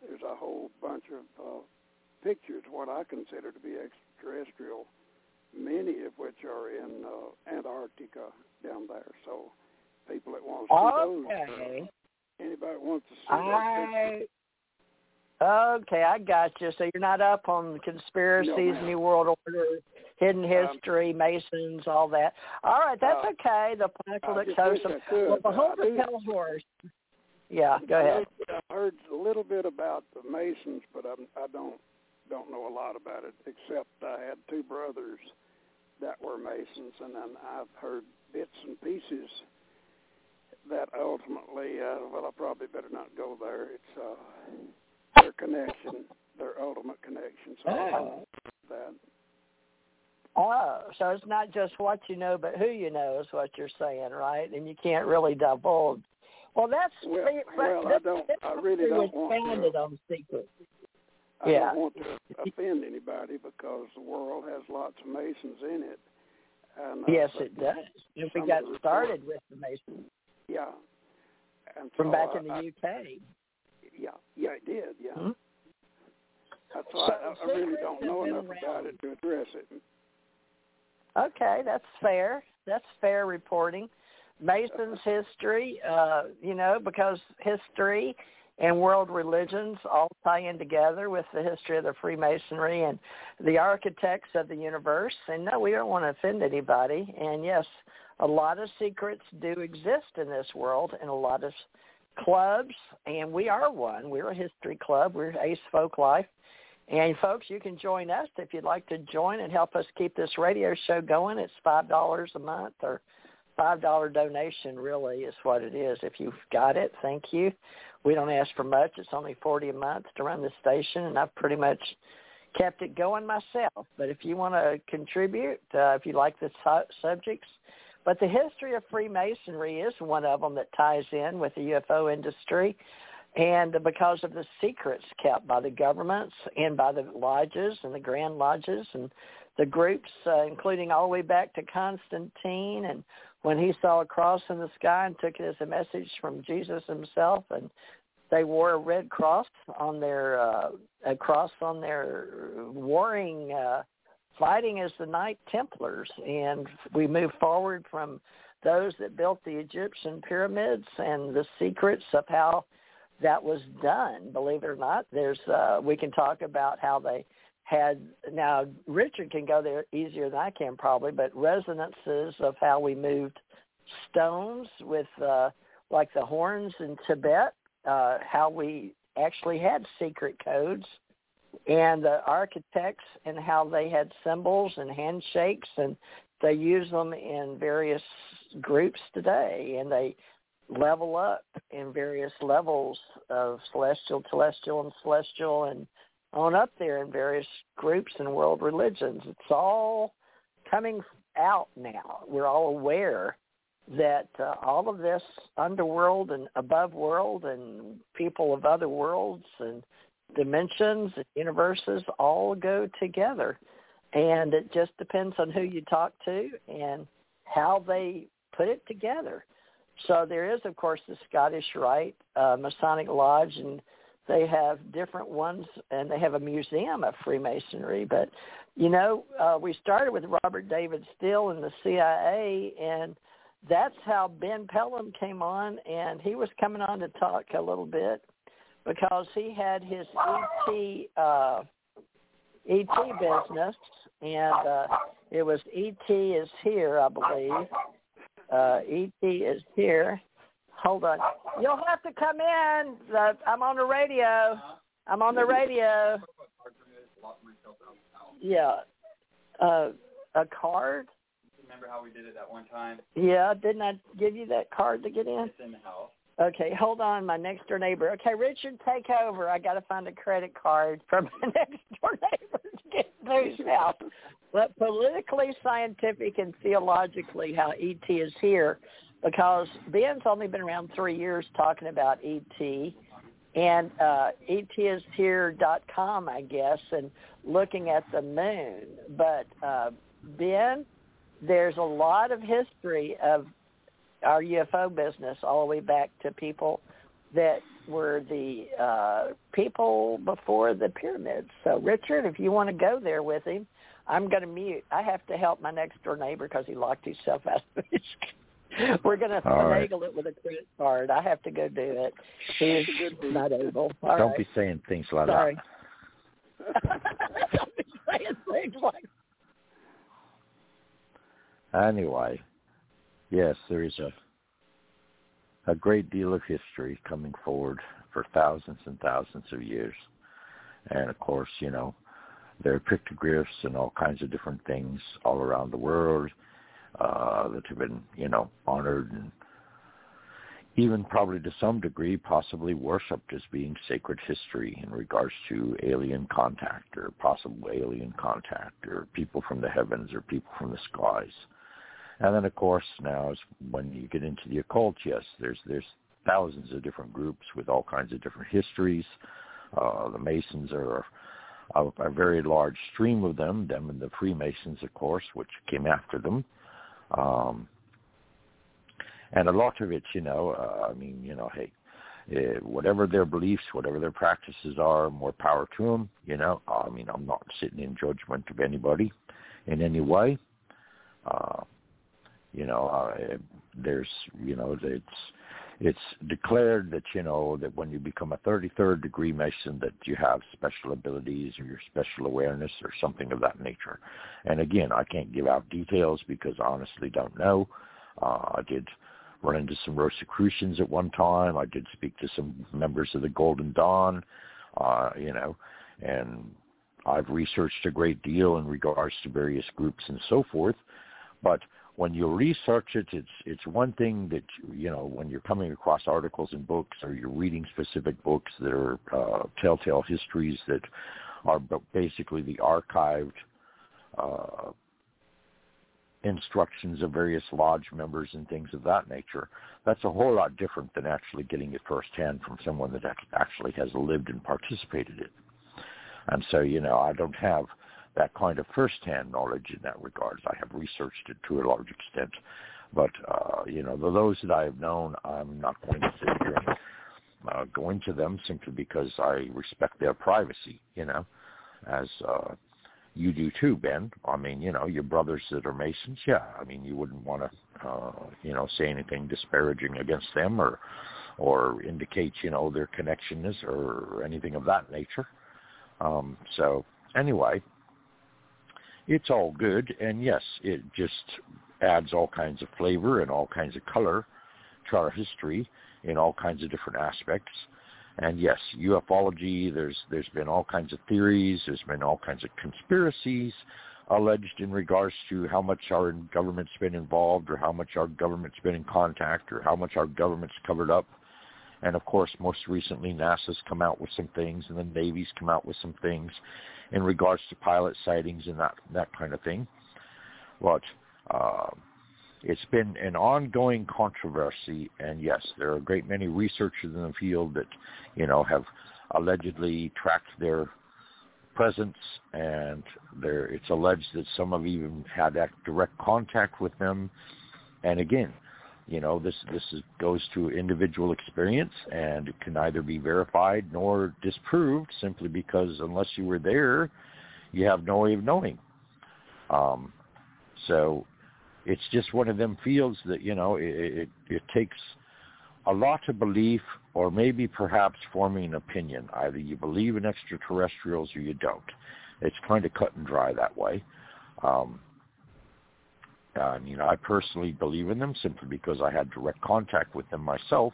there's a whole bunch of uh, pictures, what I consider to be extraterrestrial, many of which are in uh, Antarctica down there. So people that want to see those, Okay. uh, anybody wants to see I okay, I got you. So you're not up on conspiracies, No. New World Order, hidden Um, history, Masons, all that. All right, that's Uh, okay. The I Plaquemine just Coast. wish I could. Well, the whole I Horse. Yeah, go ahead. I heard a little bit about the Masons, but I'm, I don't don't know a lot about it. Except I had two brothers that were Masons, and then I've heard bits and pieces that ultimately, uh, well, I probably better not go there. It's uh, their connection, their ultimate connection. So Oh. that. Oh, so it's not just what you know, but who you know is what you're saying, right? And you can't really divulge. Well, that's Well, see, but well, I don't- this I really don't want to. founded on secrets. I Yeah. don't want to offend anybody because the world has lots of Masons in it. And, uh, Yes, it does. And we got started with the Masons Yeah. And from so back I- in the I- UK. Yeah, yeah, it did. Yeah. Hmm? That's why So I, I really don't know enough about it to address it. Okay, that's fair. That's fair reporting. Masons history, uh, you know, because history and world religions all tie in together with the history of the Freemasonry and the architects of the universe. And no, we don't want to offend anybody. And yes, a lot of secrets do exist in this world and a lot of clubs, and we are one. We're a history club. We're Ace Folk Life. And folks, you can join us if you'd like to join and help us keep this radio show going. It's five dollars a month or five dollar donation really is what it is. If you've got it, thank you. We don't ask for much. It's only forty a month to run the station, and I've pretty much kept it going myself. But if you want to contribute, uh, if you like the su- subjects, but the history of Freemasonry is one of them that ties in with the UFO industry. And because of the secrets kept by the governments and by the lodges and the grand lodges and the groups, uh, including all the way back to Constantine and when he saw a cross in the sky and took it as a message from Jesus himself and they wore a red cross on their uh, a cross on their warring uh, fighting as the Knight Templars and we move forward from those that built the Egyptian pyramids and the secrets of how that was done. Believe it or not there's uh we can talk about how they had now Richard can go there easier than I can probably, but resonances of how we moved stones with uh like the horns in Tibet, uh how we actually had secret codes and the architects and how they had symbols and handshakes and they use them in various groups today and they level up in various levels of celestial, celestial, and celestial and on up there in various groups and world religions. It's all coming out now. We're all aware that uh, all of this underworld and above world and people of other worlds and dimensions universes all go together. And it just depends on who you talk to and how they put it together. So there is, of course, the Scottish Rite uh, Masonic Lodge, and they have different ones, and they have a museum of Freemasonry. But you know, uh, we started with Robert David Steele in the CIA, and that's how Ben Pellom came on, and he was coming on to talk a little bit because he had his ET uh, ET business, and uh, it was ET is here, I believe. Uh, ET is here, Hold on. You'll have to come in. I'm on the radio. I'm on the radio. Yeah. Uh, a card? Remember how we did it that one time? Yeah. Didn't I give you that card to get in? It's in the house. Okay, hold on, my next door neighbor. Okay, Richard, take over. I got to find a credit card for my next door neighbor to get his house. But politically, scientific, and theologically, how ET is here because Ben's only been around three years talking about ET, and uh, etishere.com, I guess, and looking at the moon. But uh, Ben, there's a lot of history of our UFO business all the way back to people that were the uh, people before the pyramids. So, Richard, if you want to go there with him, I'm going to mute. I have to help my next door neighbor because he locked himself out of his We're going to finagle right. it with a credit card. I have to go do it. He's not able. All Don't right. be saying things like Sorry. that. Don't be saying things like Anyway, yes, there is a a great deal of history coming forward for thousands and thousands of years. And of course, you know, there are pictographs and all kinds of different things all around the world uh, that have been, you know, honored and even probably to some degree possibly worshipped as being sacred history in regards to alien contact or possible alien contact or people from the heavens or people from the skies. And then of course now is when you get into the occult, yes, there's there's thousands of different groups with all kinds of different histories. Uh, the Masons are a, a very large stream of them, them and the Freemasons, of course, which came after them. Um, and a lot of it, you know, uh, I mean, you know, hey, uh, whatever their beliefs, whatever their practices are, more power to them. You know, I mean, I'm not sitting in judgment of anybody in any way. Uh, you know, uh, there's, you know, it's it's declared that you know that when you become a 33rd degree Mason that you have special abilities or your special awareness or something of that nature. And again, I can't give out details because I honestly don't know. Uh, I did run into some Rosicrucians at one time. I did speak to some members of the Golden Dawn, uh, you know, and I've researched a great deal in regards to various groups and so forth. But when you research it, it's it's one thing that you know when you're coming across articles and books or you're reading specific books that are uh, telltale histories that are basically the archived uh, instructions of various lodge members and things of that nature. That's a whole lot different than actually getting it firsthand from someone that actually has lived and participated in. And so, you know, I don't have that kind of first-hand knowledge in that regard. I have researched it to a large extent, but uh, you know, the, those that I have known, I'm not going to sit here and uh, go into them simply because I respect their privacy. You know, as uh, you do too, Ben. I mean, you know, your brothers that are Masons, yeah. I mean, you wouldn't want to, uh, you know, say anything disparaging against them or, or indicate, you know, their connectionness or anything of that nature. Um, so anyway, it's all good, and yes, it just adds all kinds of flavor and all kinds of color to our history in all kinds of different aspects. And yes, ufology, there's there's been all kinds of theories, there's been all kinds of conspiracies alleged in regards to how much our government's been involved or how much our government's been in contact or how much our government's covered up. And of course, most recently, NASA's come out with some things and the Navy's come out with some things in regards to pilot sightings and that that kind of thing. But uh, it's been an ongoing controversy, and yes, there are a great many researchers in the field that you know have allegedly tracked their presence, and there it's alleged that some have even had direct contact with them. And again, you know, this this is, goes to individual experience, and it can neither be verified nor disproved simply because unless you were there, you have no way of knowing. Um, so it's just one of them fields that you know it, it, it takes a lot of belief or maybe perhaps forming an opinion. Either you believe in extraterrestrials or you don't. It's kind of cut and dry that way. Um, uh, you know, I personally believe in them simply because I had direct contact with them myself,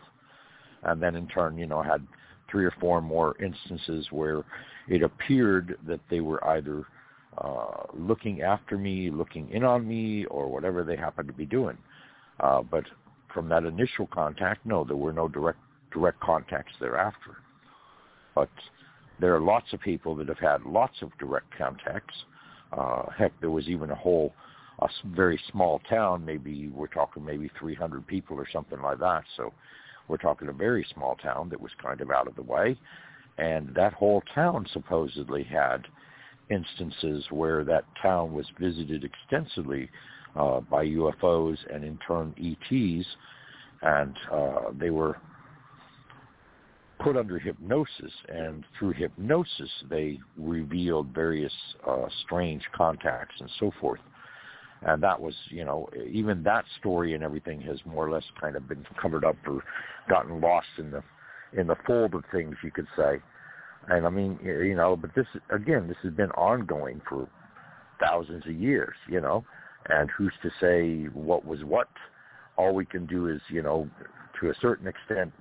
and then in turn, you know, had three or four more instances where it appeared that they were either uh, looking after me, looking in on me, or whatever they happened to be doing. Uh, but from that initial contact, no, there were no direct direct contacts thereafter. But there are lots of people that have had lots of direct contacts. Uh, heck, there was even a whole a very small town. Maybe we're talking maybe 300 people or something like that. So we're talking a very small town that was kind of out of the way. And that whole town supposedly had instances where that town was visited extensively uh, by UFOs and in turn ETs, and uh, they were put under hypnosis, and through hypnosis they revealed various uh, strange contacts and so forth and that was you know even that story and everything has more or less kind of been covered up or gotten lost in the in the fold of things you could say. And i mean you know but this again this has been ongoing for thousands of years you know. And who's to say what was what? All we can do is you know to a certain extent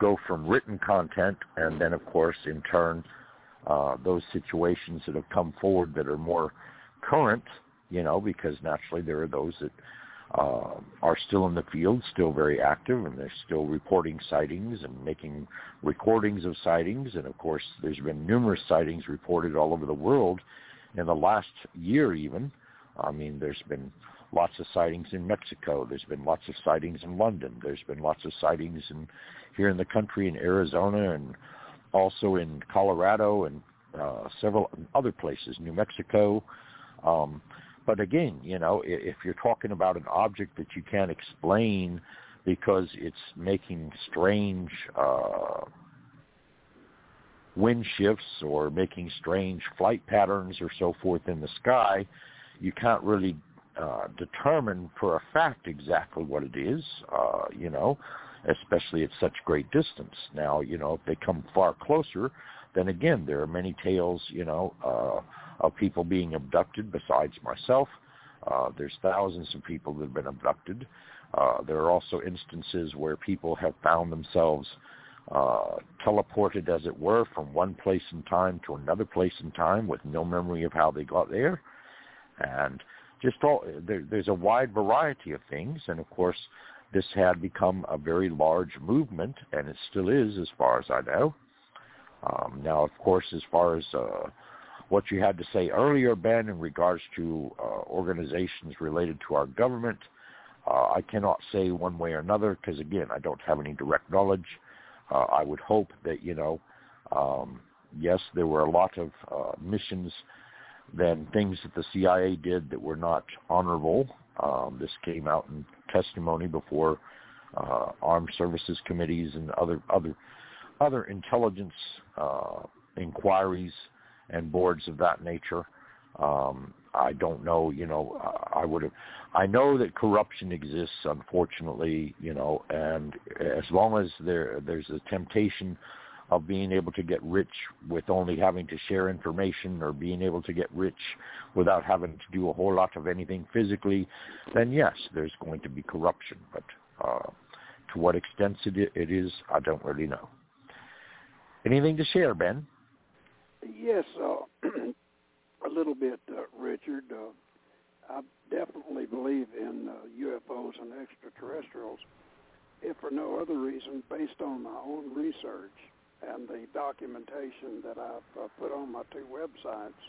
go from written content and then of course in turn uh, those situations that have come forward that are more current you know, because naturally there are those that uh, are still in the field, still very active, and they're still reporting sightings and making recordings of sightings. And of course, there's been numerous sightings reported all over the world in the last year even. I mean, there's been lots of sightings in Mexico. There's been lots of sightings in London. There's been lots of sightings in here in the country in Arizona and also in Colorado and uh, several other places, New Mexico. Um, but again, you know, if you're talking about an object that you can't explain because it's making strange uh, wind shifts or making strange flight patterns or so forth in the sky, you can't really uh, determine for a fact exactly what it is, uh, you know, especially at such great distance. Now, you know, if they come far closer, then again, there are many tales, you know, uh, of people being abducted besides myself. Uh, there's thousands of people that have been abducted. Uh, there are also instances where people have found themselves uh, teleported, as it were, from one place in time to another place in time with no memory of how they got there. And just all there, there's a wide variety of things, and of course, this had become a very large movement, and it still is, as far as I know. Um, now, of course, as far as uh, what you had to say earlier, Ben, in regards to uh, organizations related to our government, uh, I cannot say one way or another because, again, I don't have any direct knowledge. Uh, I would hope that, you know, um, yes, there were a lot of uh, missions then things that the CIA did that were not honorable. Um, this came out in testimony before uh, armed services committees and other other other intelligence uh, inquiries and boards of that nature. Um, I don't know, you know, I would have, I know that corruption exists, unfortunately, you know, and as long as there, there's a temptation of being able to get rich with only having to share information or being able to get rich without having to do a whole lot of anything physically, then yes, there's going to be corruption. But uh, to what extent it, it is, I don't really know. Anything to share, Ben? Yes, uh, a little bit, uh, Richard. Uh, I definitely believe in uh, UFOs and extraterrestrials, if for no other reason, based on my own research and the documentation that I've uh, put on my two websites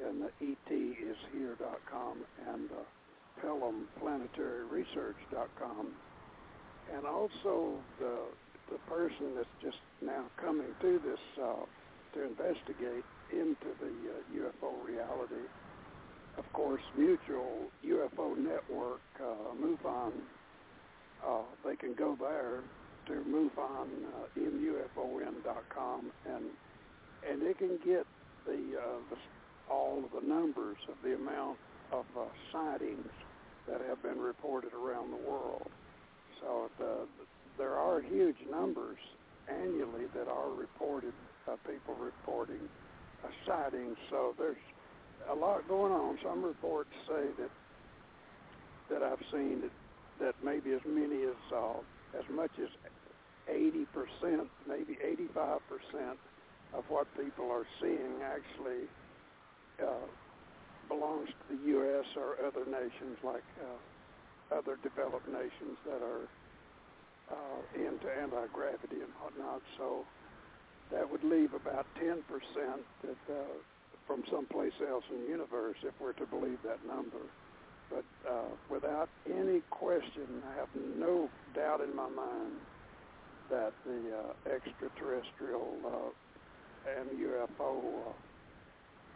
in the etishere.com and uh, pellomplanetaryresearch.com. And also the the person that's just now coming to this uh, to investigate into the uh, UFO reality. Of course, Mutual UFO Network, uh, MUFON, uh, they can go there to MUFON, uh, MUFON.com, and and they can get the, uh, the all of the numbers of the amount of uh, sightings that have been reported around the world. So the, there are huge numbers annually that are reported, uh, people reporting uh, sightings. So there's a lot going on. Some reports say that that I've seen that that maybe as many as uh, as much as 80%, maybe 85% of what people are seeing actually uh, belongs to the U.S. or other nations like uh, other developed nations that are uh, into anti-gravity and whatnot. So that would leave about 10% that uh, from someplace else in the universe if we're to believe that number. But uh, without any question, I have no doubt in my mind that the uh, extraterrestrial uh, and UFO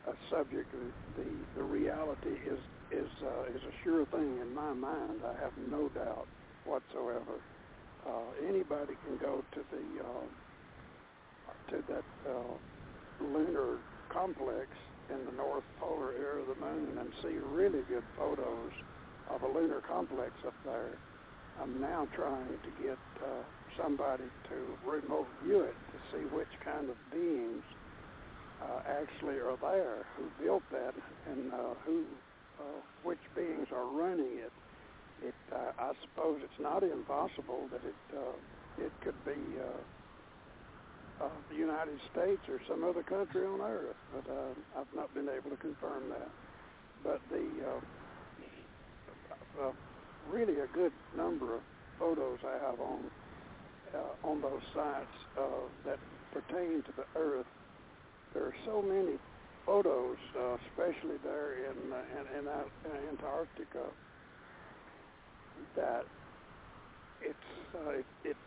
uh, subject, the the reality is is uh, is a sure thing in my mind. I have no doubt whatsoever. Uh, anybody can go to the uh, to that uh, lunar complex in the north polar area of the moon and see really good photos of a lunar complex up there. I'm now trying to get uh, somebody to remote view it to see which kind of beings uh, actually are there, who built that, and uh, who, uh, which beings are running it. It, uh, I suppose, it's not impossible that it uh, it could be uh, uh, the United States or some other country on Earth, but uh, I've not been able to confirm that. But the uh, uh, really a good number of photos I have on uh, on those sites uh, that pertain to the Earth. There are so many photos, uh, especially there in uh, in, in, in Antarctica, that it's uh, it, it's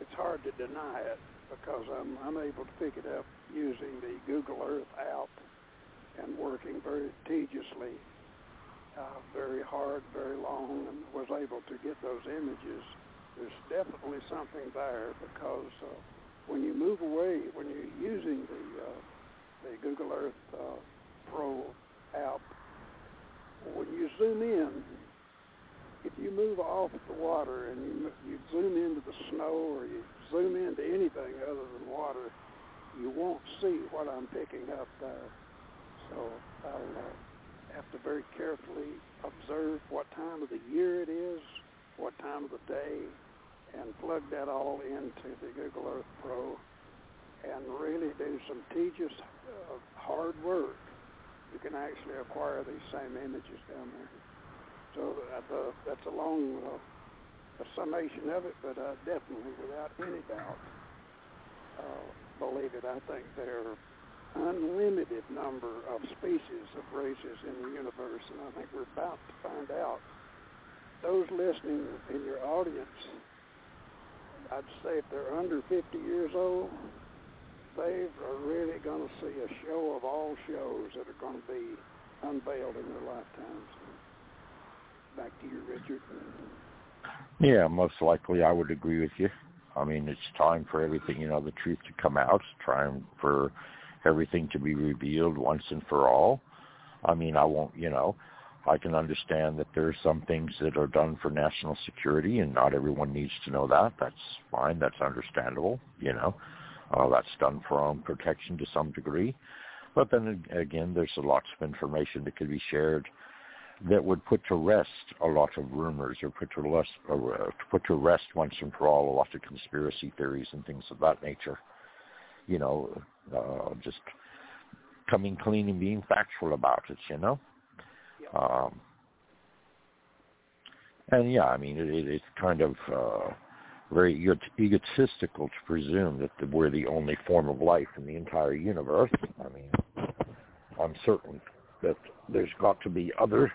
it's hard to deny it because I'm I'm able to pick it up using the Google Earth app and working very tediously, uh, very hard, very long, and was able to get those images. There's definitely something there because uh, when you move away, when you're using the uh, the Google Earth uh, Pro app, when you zoom in, if you move off the water and you you zoom into the snow or you zoom into anything other than water, you won't see what I'm picking up there. So I'll uh, have to very carefully observe what time of the year it is, what time of the day, and plug that all into the Google Earth Pro and really do some tedious, uh, hard work to can actually acquire these same images down there. So uh, that's a long uh, a summation of it, but uh, definitely, without any doubt, uh, believe it. I think there are unlimited number of species of races in the universe, and I think we're about to find out. Those listening in your audience, I'd say if they're under 50 years old, they are really going to see a show of all shows that are going to be unveiled in their lifetimes. Back to you, Richard. Yeah, most likely I would agree with you. I mean, it's time for everything, you know, the truth to come out. It's time for everything to be revealed once and for all. I mean, I won't, you know, I can understand that there are some things that are done for national security and not everyone needs to know that. That's fine. That's understandable, you know. Uh, that's done for own protection to some degree. But then again, there's lots of information that could be shared that would put to rest a lot of rumors or put to rest, uh, put to rest once and for all a lot of conspiracy theories and things of that nature. You know, uh, just coming clean and being factual about it. You know. Um, and yeah, I mean, it, it, it's kind of uh, very egotistical to presume that we're the only form of life in the entire universe. I mean, I'm certain that there's got to be other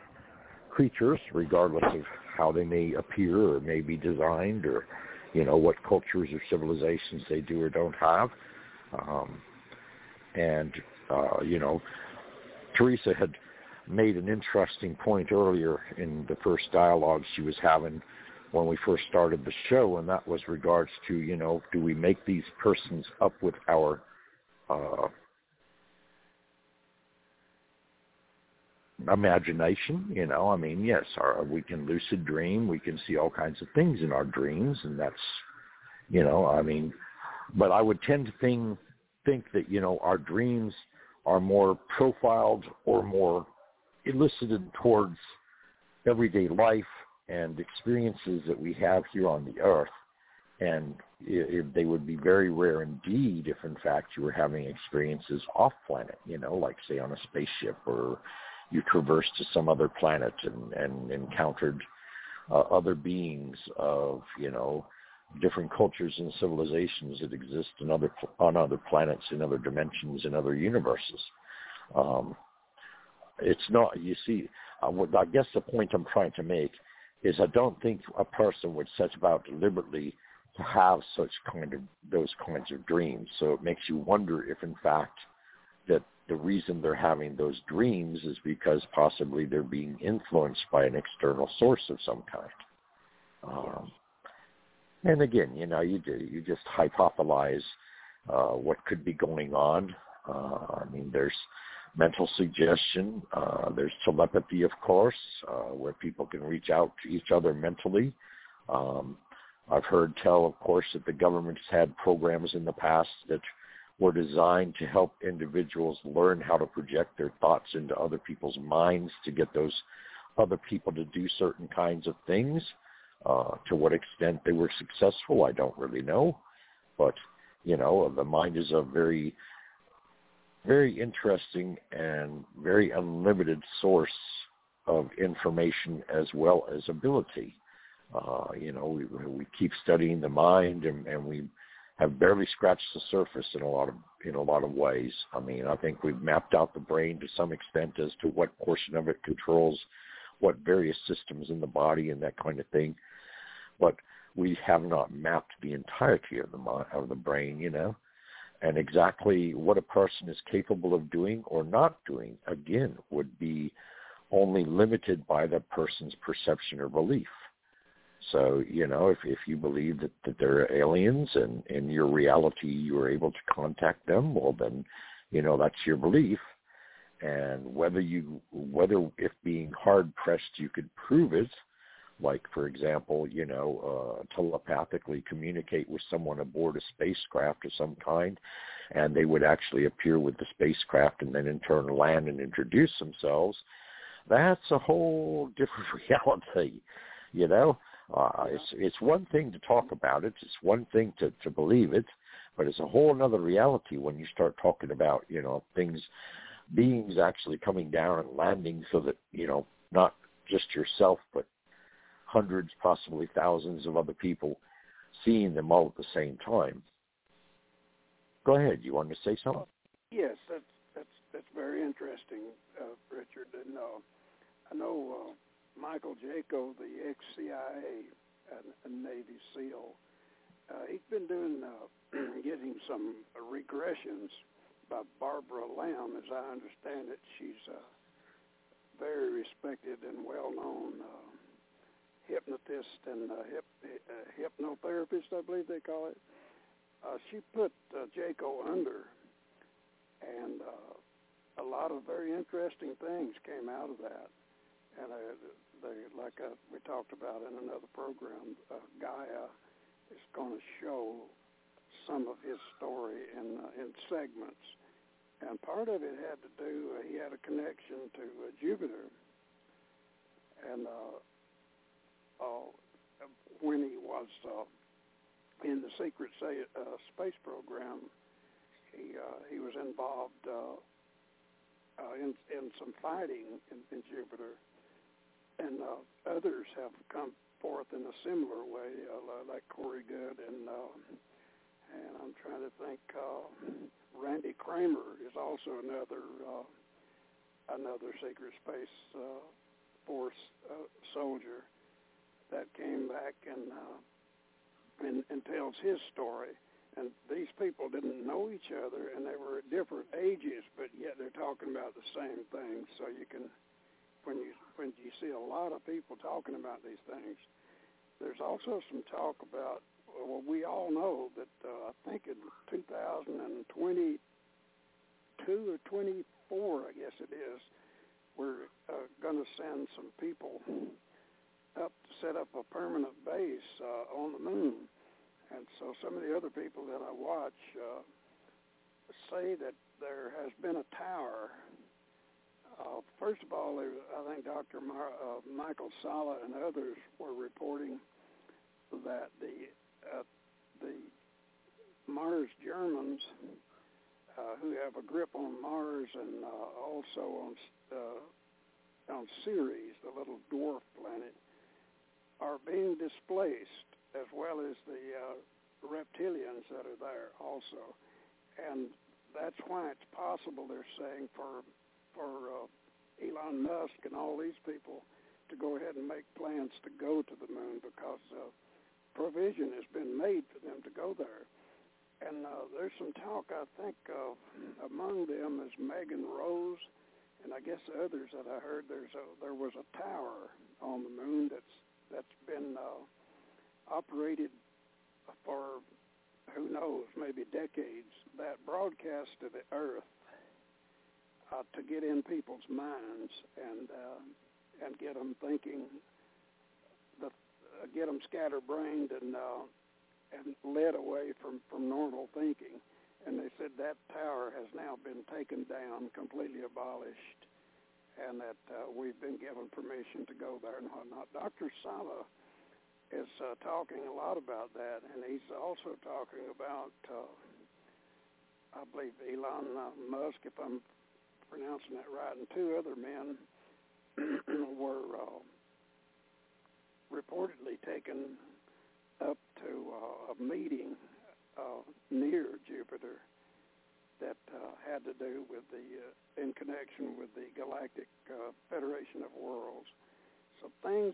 creatures, regardless of how they may appear or may be designed or, you know, what cultures or civilizations they do or don't have. Um, and, uh, you know, Theresa had made an interesting point earlier in the first dialogue she was having when we first started the show, and that was regards to, you know, do we make these persons up with our uh, imagination? You know, I mean, yes, our, we can lucid dream, we can see all kinds of things in our dreams, and that's, you know, I mean, but I would tend to think think that you know our dreams are more profiled or more elicited towards everyday life and experiences that we have here on the earth. And it, they would be very rare indeed if, in fact, you were having experiences off planet, you know, like, say, on a spaceship or you traversed to some other planet and, and encountered uh, other beings of, you know, different cultures and civilizations that exist in other on other planets, in other dimensions, in other universes. Um, it's not. You see, uh, what, I guess the point I'm trying to make is I don't think a person would set about deliberately to have such kind of those kinds of dreams. So it makes you wonder if, in fact, that the reason they're having those dreams is because possibly they're being influenced by an external source of some kind. Um, and again, you know, you do, you just hypothesize uh, what could be going on. Uh, I mean, there's mental suggestion. Uh, there's telepathy, of course, uh, where people can reach out to each other mentally. Um, I've heard tell, of course, that the government's had programs in the past that were designed to help individuals learn how to project their thoughts into other people's minds to get those other people to do certain kinds of things. Uh, to what extent they were successful, I don't really know. But, you know, the mind is a very very interesting and very unlimited source of information as well as ability. Uh, you know, we, we keep studying the mind and, and we have barely scratched the surface in a lot of in a lot of ways. I mean, I think we've mapped out the brain to some extent as to what portion of it controls what various systems in the body and that kind of thing, but we have not mapped the entirety of the of the brain. You know, and exactly what a person is capable of doing or not doing, again, would be only limited by the person's perception or belief. So, you know, if, if you believe that, that there are aliens and in your reality you are able to contact them, well then, you know, that's your belief. And whether you, whether if being hard pressed you could prove it, like for example, you know, uh, telepathically communicate with someone aboard a spacecraft of some kind, and they would actually appear with the spacecraft and then in turn land and introduce themselves. That's a whole different reality, you know. Uh, it's it's one thing to talk about it. It's one thing to to believe it, but it's a whole another reality when you start talking about you know things beings actually coming down and landing so that, you know, not just yourself, but hundreds, possibly thousands of other people seeing them all at the same time. Go ahead. You wanted to say something? Yes, that's that's that's very interesting, uh, Richard. And uh, I know uh, Michael Jaco, the ex-CIA and, and Navy SEAL, uh, he's been doing uh, getting some regressions by Barbara Lamb, as I understand it. She's a very respected and well-known uh, hypnotist and uh, hip, uh, hypnotherapist, I believe they call it. Uh, she put uh, Jaco under, and uh, a lot of very interesting things came out of that. And uh, they, like uh, we talked about in another program, uh, Gaia is going to show some of his story in uh, in segments, and part of it had to do. Uh, he had a connection to uh, Jupiter, and uh, uh, when he was uh, in the secret say, uh, space program, he uh, he was involved uh, uh, in in some fighting in, in Jupiter, and uh, others have come forth in a similar way, uh, like Corey Goode and uh, and I'm trying to think. Uh, Randy Cramer is also another uh, another secret space uh, force uh, soldier that came back and, uh, and and tells his story. And these people didn't know each other, and they were at different ages, but yet they're talking about the same thing. So you can, when you when you see a lot of people talking about these things, there's also some talk about. Well, we all know that uh, I think in 2022 or 24, I guess it is, we're uh, going to send some people up to set up a permanent base uh, on the moon. And so some of the other people that I watch uh, say that there has been a tower. Uh, first of all, I think Dr. Mar- uh, Michael Salla and others were reporting that the uh, the Mars Germans, uh, who have a grip on Mars and uh, also on uh, on Ceres, the little dwarf planet, are being displaced, as well as the uh, reptilians that are there also, and that's why it's possible. They're saying for for uh, Elon Musk and all these people to go ahead and make plans to go to the moon because uh, provision has been made for them to go there. And uh, there's some talk, I think, of among them is Megan Rose, and I guess others that I heard. There's a there was a tower on the moon that's that's been uh, operated for who knows, maybe decades, that broadcast to the earth uh, to get in people's minds and uh, and get them thinking, the, uh, get them scatterbrained and uh, and led away from from normal thinking. And they said that tower has now been taken down, completely abolished, and that uh, we've been given permission to go there and whatnot. Dr. Salla is uh, talking a lot about that, and he's also talking about, uh, I believe, Elon uh, Musk, if I'm pronouncing that right, and two other men were uh, reportedly taken up to uh, a meeting uh, near Jupiter that uh, had to do with the, uh, in connection with the Galactic uh, Federation of Worlds. So things,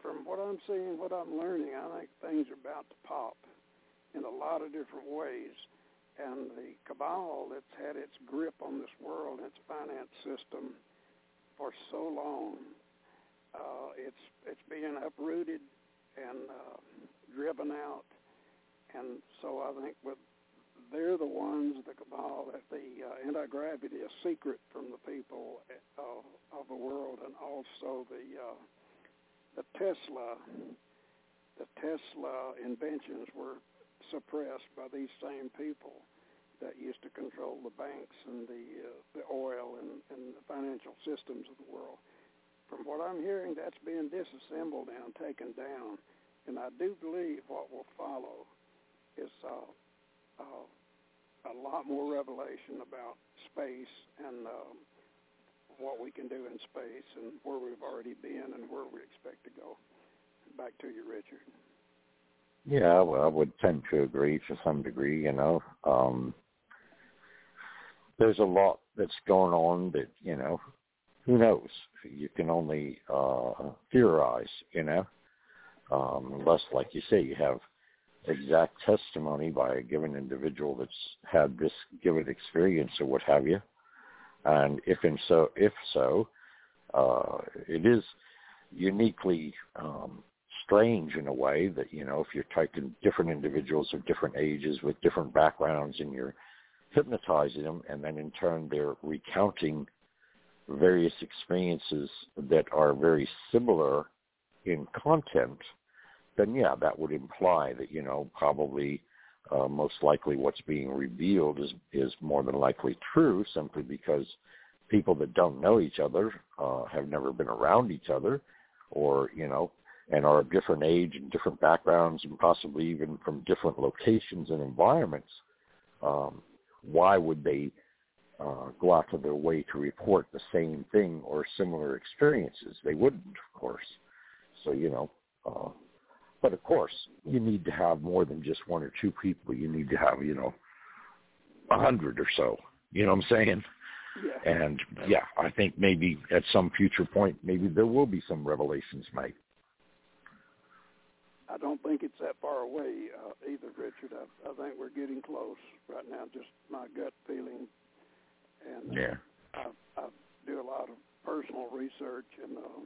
from what I'm seeing, what I'm learning, I think things are about to pop in a lot of different ways. And the cabal that's had its grip on this world, its finance system, for so long, uh, it's it's being uprooted and uh, driven out. And so I think with they're the ones, the cabal, that the uh, anti-gravity is secret from the people of, of the world, and also the uh, the Tesla, the Tesla inventions were suppressed by these same people that used to control the banks and the uh, the oil and, and the financial systems of the world. From what I'm hearing, that's being disassembled and taken down, and I do believe what will follow is uh, uh, a lot more revelation about space and uh, what we can do in space and where we've already been and where we expect to go. Back to you, Richard. Yeah, well, I would tend to agree to some degree. You know, um, there's a lot that's going on that you know, who knows? You can only uh, theorize. You know, um, unless, like you say, you have exact testimony by a given individual that's had this given experience or what have you. And if and so, if so, uh, it is uniquely um, strange in a way that you know if you're taking different individuals of different ages with different backgrounds and you're hypnotizing them, and then in turn they're recounting various experiences that are very similar in content, then yeah, that would imply that you know probably uh, most likely what's being revealed is is more than likely true, simply because people that don't know each other uh, have never been around each other, or you know, and are of different age and different backgrounds, and possibly even from different locations and environments. Um, why would they uh, go out of their way to report the same thing or similar experiences? They wouldn't, of course. So you know, uh, but of course, you need to have more than just one or two people. You need to have, you know, a hundred or so. You know what I'm saying? Yeah. And yeah, I think maybe at some future point, maybe there will be some revelations made. I don't think it's that far away uh, either, Richard. I, I think we're getting close right now. Just my gut feeling, and uh, yeah, I, I do a lot of personal research, and uh,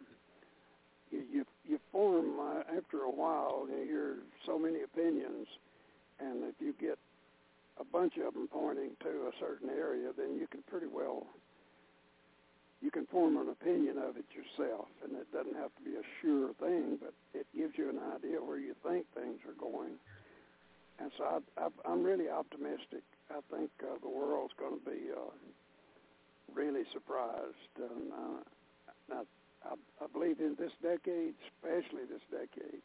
you you, you form uh, after a while. You hear so many opinions, and if you get a bunch of them pointing to a certain area, then you can pretty well you can form an opinion of it yourself, and it doesn't have to be a sure thing, but it gives you an idea where you think things are going. And so I, I, I'm really optimistic. I think uh, the world's going to be uh, really surprised. And uh, now I, I believe in this decade, especially this decade,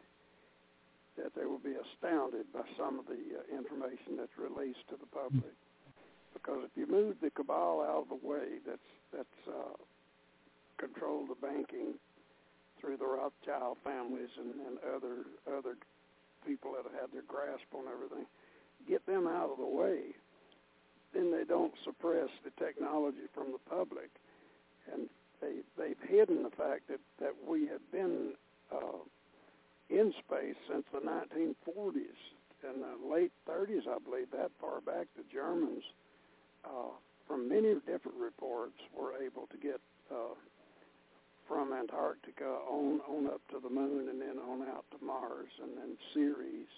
that they will be astounded by some of the uh, information that's released to the public. Because if you move the cabal out of the way, that's that's uh, controlled the banking through the Rothschild families and, and other other people that have had their grasp on everything, get them out of the way, then they don't suppress the technology from the public, and they they've hidden the fact that that we have been uh, in space since the 1940s and the late 30s, I believe. That far back, the Germans, uh, from many different reports, were able to get uh, from Antarctica on on up to the moon and then on out to Mars and then Ceres.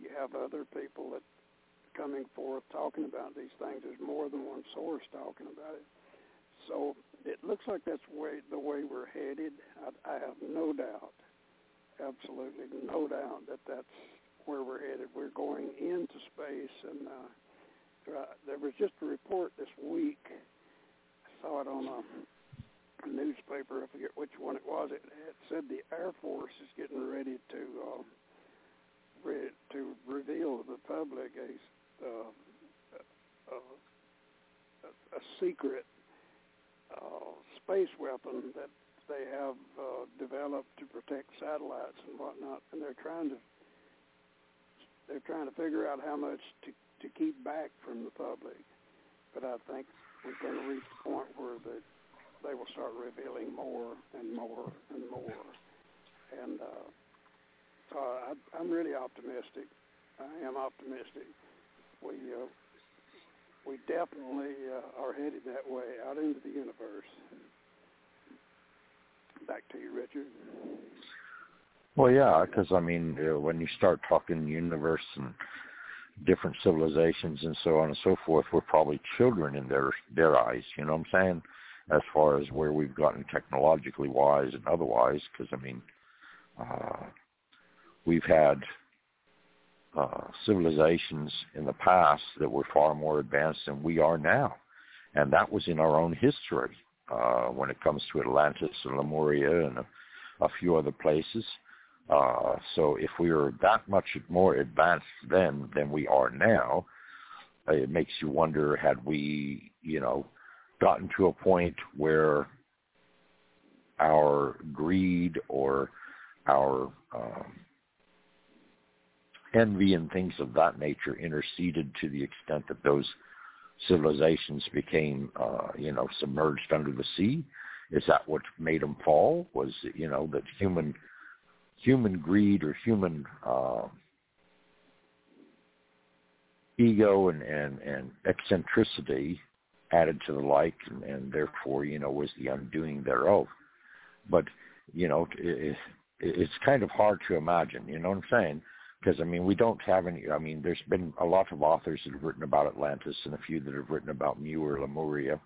You have other people that coming forth talking about these things. There's more than one source talking about it. So it looks like that's way the way we're headed. I, I have no doubt, absolutely no doubt that that's where we're headed. We're going into space, and uh, there was just a report this week. I saw it on a newspaper. I forget which one it was. It, it said the Air Force is getting ready to uh, re- to reveal to the public a uh, a, a, a secret uh, space weapon that they have uh, developed to protect satellites and whatnot, and they're trying to they're trying to figure out how much to to keep back from the public. But I think we're going to reach the point where the, they will start revealing more and more and more. And uh, so I, I'm really optimistic. I am optimistic. We uh, we definitely uh, are headed that way out into the universe. Back to you, Richard. Well, yeah, because I mean, uh, when you start talking universe and different civilizations and so on and so forth, we're probably children in their their eyes. You know what I'm saying? As far as where we've gotten technologically wise and otherwise, because I mean, uh, we've had uh, civilizations in the past that were far more advanced than we are now. And that was in our own history uh, when it comes to Atlantis and Lemuria and a, a few other places. Uh, so if we were that much more advanced then than we are now, it makes you wonder had we, you know, gotten to a point where our greed or our um, envy and things of that nature interceded to the extent that those civilizations became, uh, you know, submerged under the sea. Is that what made them fall? Was you know that human human greed or human uh, ego and, and, and eccentricity added to the like, and, and therefore, you know, was the undoing thereof. But, you know, it, it's kind of hard to imagine, you know what I'm saying? Because, I mean, we don't have any, I mean, there's been a lot of authors that have written about Atlantis and a few that have written about Mu or Lemuria.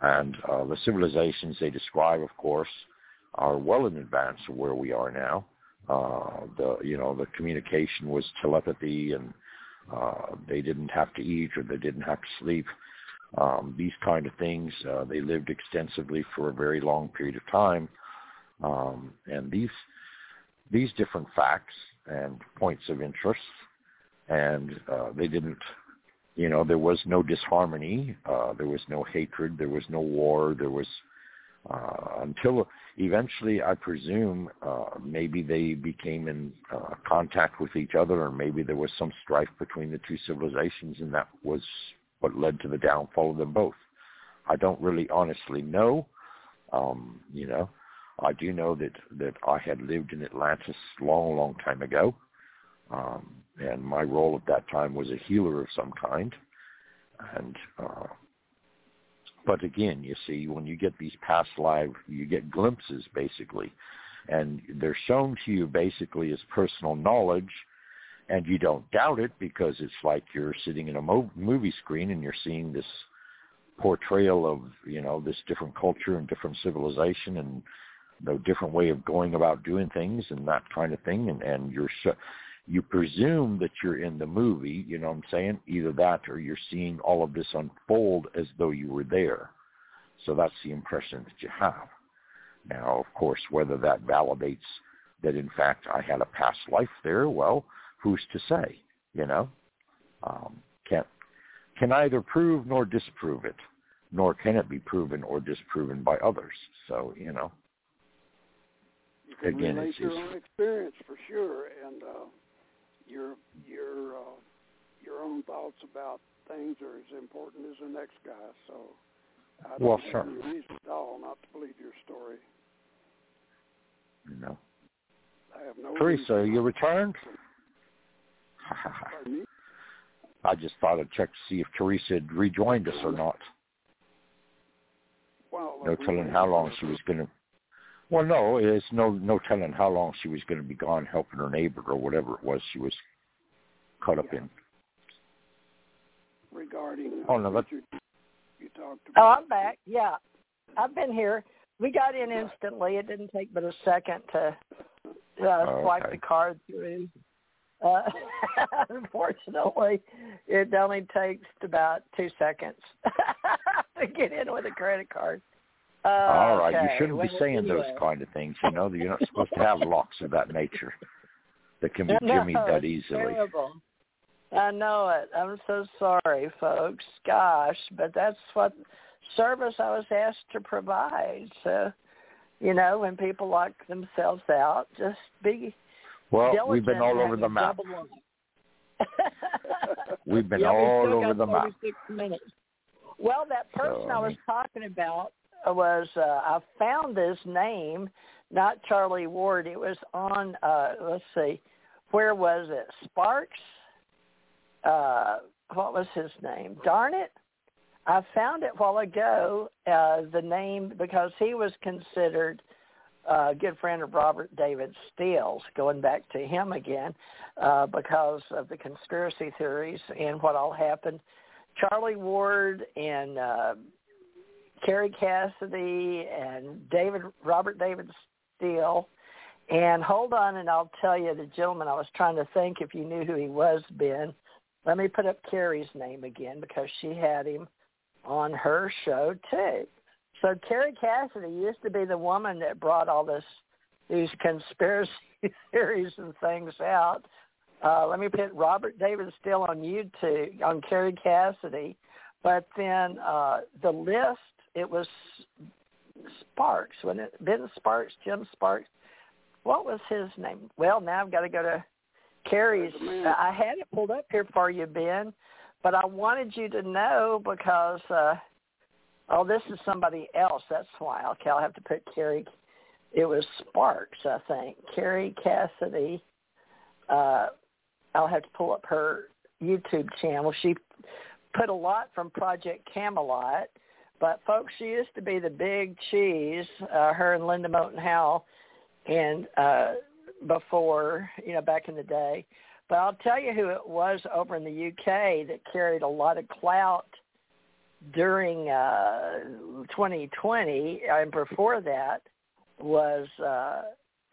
And uh, the civilizations they describe, of course, are well in advance of where we are now. Uh, the, you know, the communication was telepathy and uh, they didn't have to eat or they didn't have to sleep. Um, these kind of things. Uh, they lived extensively for a very long period of time, um, and these these different facts and points of interest, and uh, they didn't. You know, there was no disharmony. Uh, there was no hatred. There was no war. There was uh, until eventually, I presume, uh, maybe they became in uh, contact with each other, or maybe there was some strife between the two civilizations, and that was what led to the downfall of them both. I don't really honestly know. Um, you know, I do know that that I had lived in Atlantis long, long time ago, um, and my role at that time was a healer of some kind, and uh, but again, you see, when you get these past live, you get glimpses basically, and they're shown to you basically as personal knowledge, and you don't doubt it because it's like you're sitting in a mo- movie screen and you're seeing this portrayal of you know this different culture and different civilization and the different way of going about doing things and that kind of thing, and and you're sh- you presume that you're in the movie, you know what I'm saying? Either that or you're seeing all of this unfold as though you were there. So that's the impression that you have. Now, of course, whether that validates that in fact I had a past life there, well, who's to say, you know? Um, can't, can either prove nor disprove it, nor can it be proven or disproven by others. So, you know. You Again, relate it's, your own experience for sure, and uh, your your uh, your own thoughts about things are as important as the next guy. So I don't Well, have sure. any reason at all not to believe your story. know. I have no Theresa, reason you returned? Pardon me? I just thought I'd check to see if Theresa had rejoined us or not. Well, No telling how long she was going to. Well, no, it's no no telling how long she was going to be gone helping her neighbor or whatever it was she was caught up Yeah. in. regarding. Oh, no, that- Richard, you talked Oh, about. I'm back. Yeah, I've been here. We got in instantly. It didn't take but a second to uh, Oh, swipe okay. the card through. Uh, unfortunately, it only takes about two seconds to get in with a credit card. Uh, All right, you shouldn't be Well, saying those kind of things. You know, you're not supposed to have locks of that nature that can be No, jimmied that easily. Terrible. I know it. I'm so sorry, folks. Gosh, but that's what service I was asked to provide. So, you know, when people lock themselves out, just be Well, we've been all over the map. We've been yeah, all over the map. Minutes. Well, that person So, I I was talking about was uh, I found this name, not Charlie Ward. It was on uh let's see, where was it? Sparks. Uh, what was his name? Darn it! I found it while ago. Uh, the name because he was considered a good friend of Robert David Steele's, going back to him again, uh, because of the conspiracy theories and what all happened. Charlie Ward and uh, Kerry Cassidy and David Robert David Steele. And hold on, and I'll tell you the gentleman. I was trying to think if you knew who he was, Ben. Let me put up Kerry's name again because she had him on her show too. So Kerry Cassidy used to be the woman that brought all this these conspiracy theories and things out Uh, let me put Robert David Steele on YouTube on Kerry Cassidy, but then uh, the list it was Sparks, wasn't it? Ben Sparks, Jim Sparks. What was his name? Well, now I've got to go to Kerry's. I had it pulled up here for you, Ben, but I wanted you to know because uh, oh, this is somebody else. That's why. Okay, I'll have to put Kerry. It was Sparks, I think. Kerry Cassidy. Uh, I'll have to pull up her YouTube channel. She put a lot from Project Camelot, but folks, she used to be the big cheese. Uh, her and Linda Moulton Howe, and uh, before you know back in the day. But I'll tell you who it was over in the UK that carried a lot of clout during uh, 2020 and before that was uh,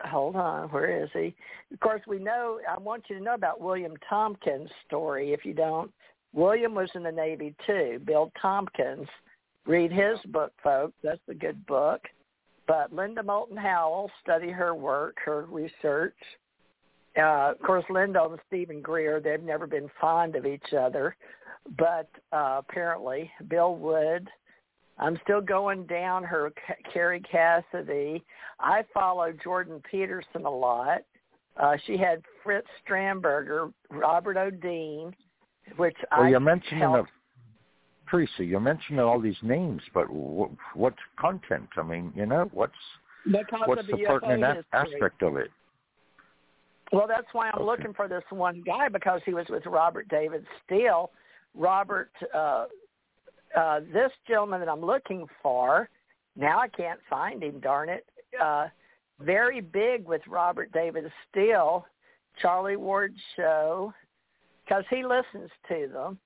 hold on, where is he? Of course, we know. I want you to know about William Tompkins' story. If you don't, William was in the Navy too. Bill Tompkins. Read his book, folks. That's a good book. But Linda Moulton Howe, study her work, her research. Uh, of course, Linda and Steven Greer, they've never been fond of each other. But uh, apparently, Bill Wood, I'm still going down her Kerry Cassidy. I follow Jordan Peterson a lot. Uh, she had Fritz Strandberger, Robert O. Dean, which well, I you're mentioning helped. Theresa. You're mentioning all these names, but what, what content? I mean, you know, what's what's of the pertinent history. aspect of it? Well, that's why I'm Okay. looking for this one guy because he was with Robert David Steele. Robert, uh, uh, this gentleman that I'm looking for, now I can't find him, darn it. Uh, very big with Robert David Steele, Charlie Ward show, because he listens to them.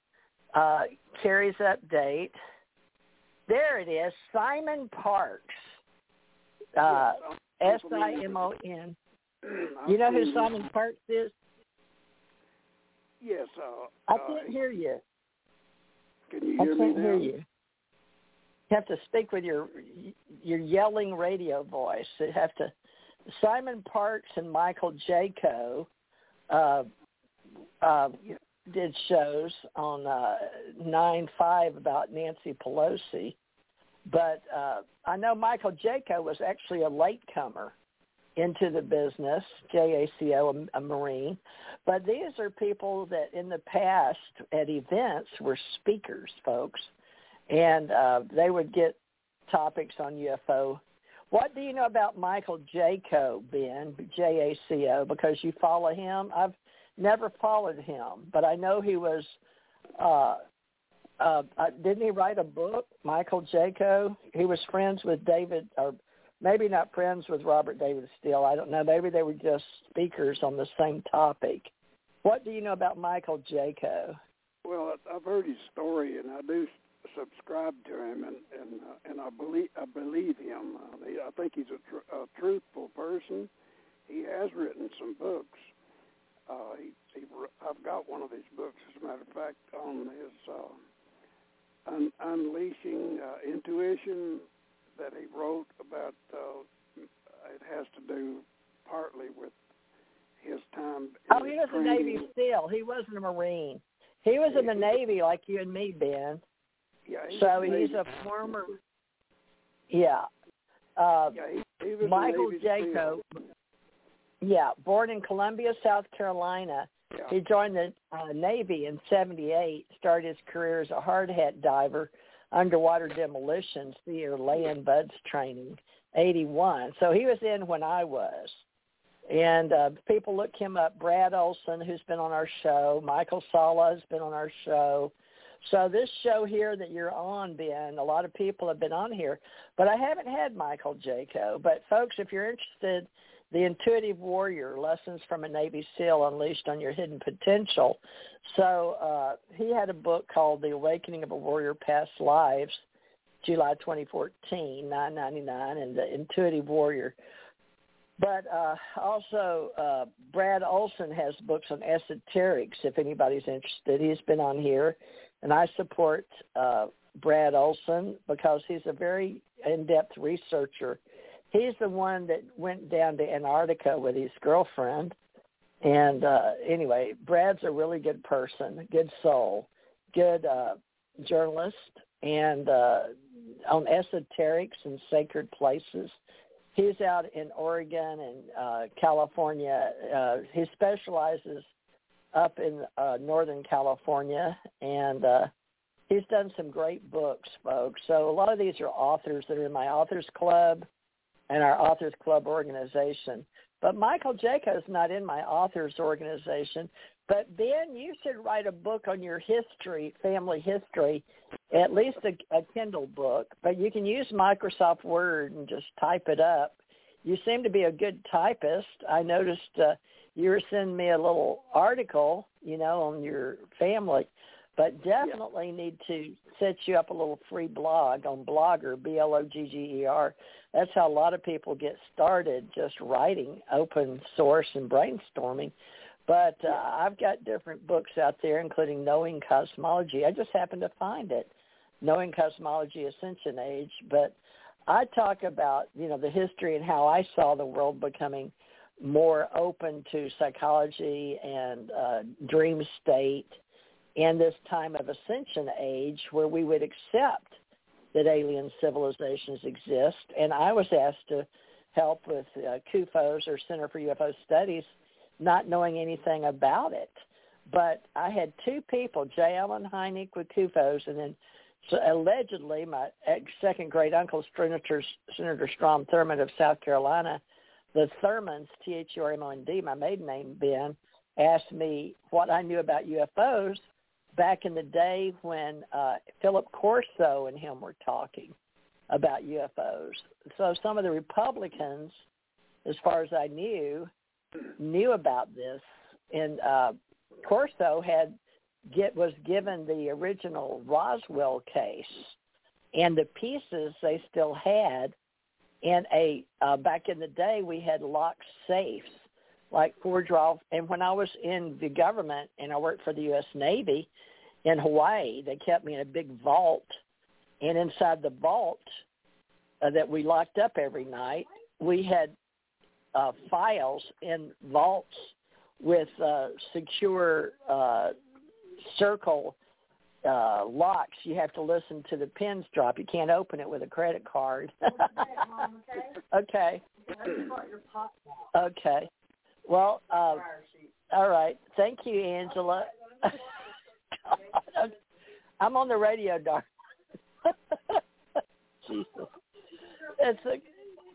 Uh, Kerry's update. There it is, Simon Parks. Uh, Yes, S I'm I familiar M O N. with- You know who Simon Parks is? Yes. Uh, I uh, can't hear you. Can you I can't me hear you. You have to speak with your your yelling radio voice. You have to. Simon Parks and Michael Jaco uh, uh, did shows on uh, nine five about Nancy Pelosi, but uh, I know Michael Jaco was actually a latecomer into the business, JACO, a, a Marine. But these are people that in the past at events were speakers, folks, and uh, they would get topics on UFO. What do you know about Michael Jaco, Ben, J-A-C-O, because you follow him? I've never followed him, but I know he was, uh, uh, uh, didn't he write a book, Michael Jaco? He was friends with David, or maybe not friends with Robert David Steele. I don't know. Maybe they were just speakers on the same topic. What do you know about Michael Jaco? Well, I- I've heard his story, and I do subscribe to him, and and uh, and I believe I believe him. Uh, he, I think he's a, tr- a truthful person. He has written some books. Uh, he, he, I've got one of his books, as a matter of fact, on his uh, un- unleashing uh, intuition that he wrote about. Uh, it has to do partly with his time. Oh, he his was a Navy training. SEAL. He wasn't a Marine. He was in the Navy like you and me, Ben. Yeah, he So he's Navy a former. Yeah. Uh, Yeah, he, he Michael Navy Jaco. SEAL. Yeah, born in Columbia, South Carolina. Yeah. He joined the uh, Navy in '78. Started his career as a hard hat diver, underwater demolitions, theater, land buds training. '81. So he was in when I was. And uh, people look him up. Brad Olsen, who's been on our show. Michael Salla has been on our show. So this show here that you're on, Ben, a lot of people have been on here, but I haven't had Michael Jaco. But folks, if you're interested, the Intuitive Warrior: Lessons from a Navy SEAL Unleashed on Your Hidden Potential. So uh, he had a book called The Awakening of a Warrior: Past Lives, July 2014, 9.99, and the Intuitive Warrior. But uh, also, uh, Brad Olsen has books on esoterics. If anybody's interested, he's been on here, and I support uh, Brad Olsen because he's a very in-depth researcher. He's the one that went down to Antarctica with his girlfriend And uh, anyway, Brad's a really good person, good soul, good uh, journalist, and uh, on esoterics and sacred places. He's out in Oregon and uh, California. Uh, he specializes up in uh, Northern California, and uh, he's done some great books, folks. So a lot of these are authors that are in my authors club and our authors club organization. But Michael Jaco's not in my authors organization. But Ben, you should write a book on your history, family history, at least a, a Kindle book. But you can use Microsoft Word and just type it up. You seem to be a good typist. I noticed uh, you were sending me a little article, you know, on your family. But definitely yeah. need to set you up a little free blog on Blogger, B-L-O-G-G-E-R. That's how a lot of people get started, just writing open source and brainstorming. But uh, I've got different books out there, including Knowing Cosmology. I just happened to find it, Knowing Cosmology Ascension Age. But I talk about, you know, the history and how I saw the world becoming more open to psychology and uh, dream state in this time of ascension age where we would accept that alien civilizations exist. And I was asked to help with uh, CUFOS or Center for UFO Studies not knowing anything about it. But I had two people, J. Allen Hynek with CUFOS, and then so allegedly my second great uncle, Senator, Senator Strom Thurmond of South Carolina, the Thurmonds, T-H-U-R-M-O-N-D, my maiden name, Ben, asked me what I knew about UFOs back in the day when uh, Philip Corso and him were talking about UFOs. So some of the Republicans, as far as I knew, knew about this, and uh, Corso had get was given the original Roswell case, and the pieces they still had. In a uh, back in the day, we had locked safes, like four draw. And when I was in the government and I worked for the U.S. Navy in Hawaii, they kept me in a big vault, and inside the vault uh, that we locked up every night, we had uh, files in vaults with uh, secure uh, circle uh, locks. You have to listen to the pins drop. You can't open it with a credit card. okay. Okay. Well, uh, all right. Thank you, Angela. I'm on the radio, darling. Jesus. It's a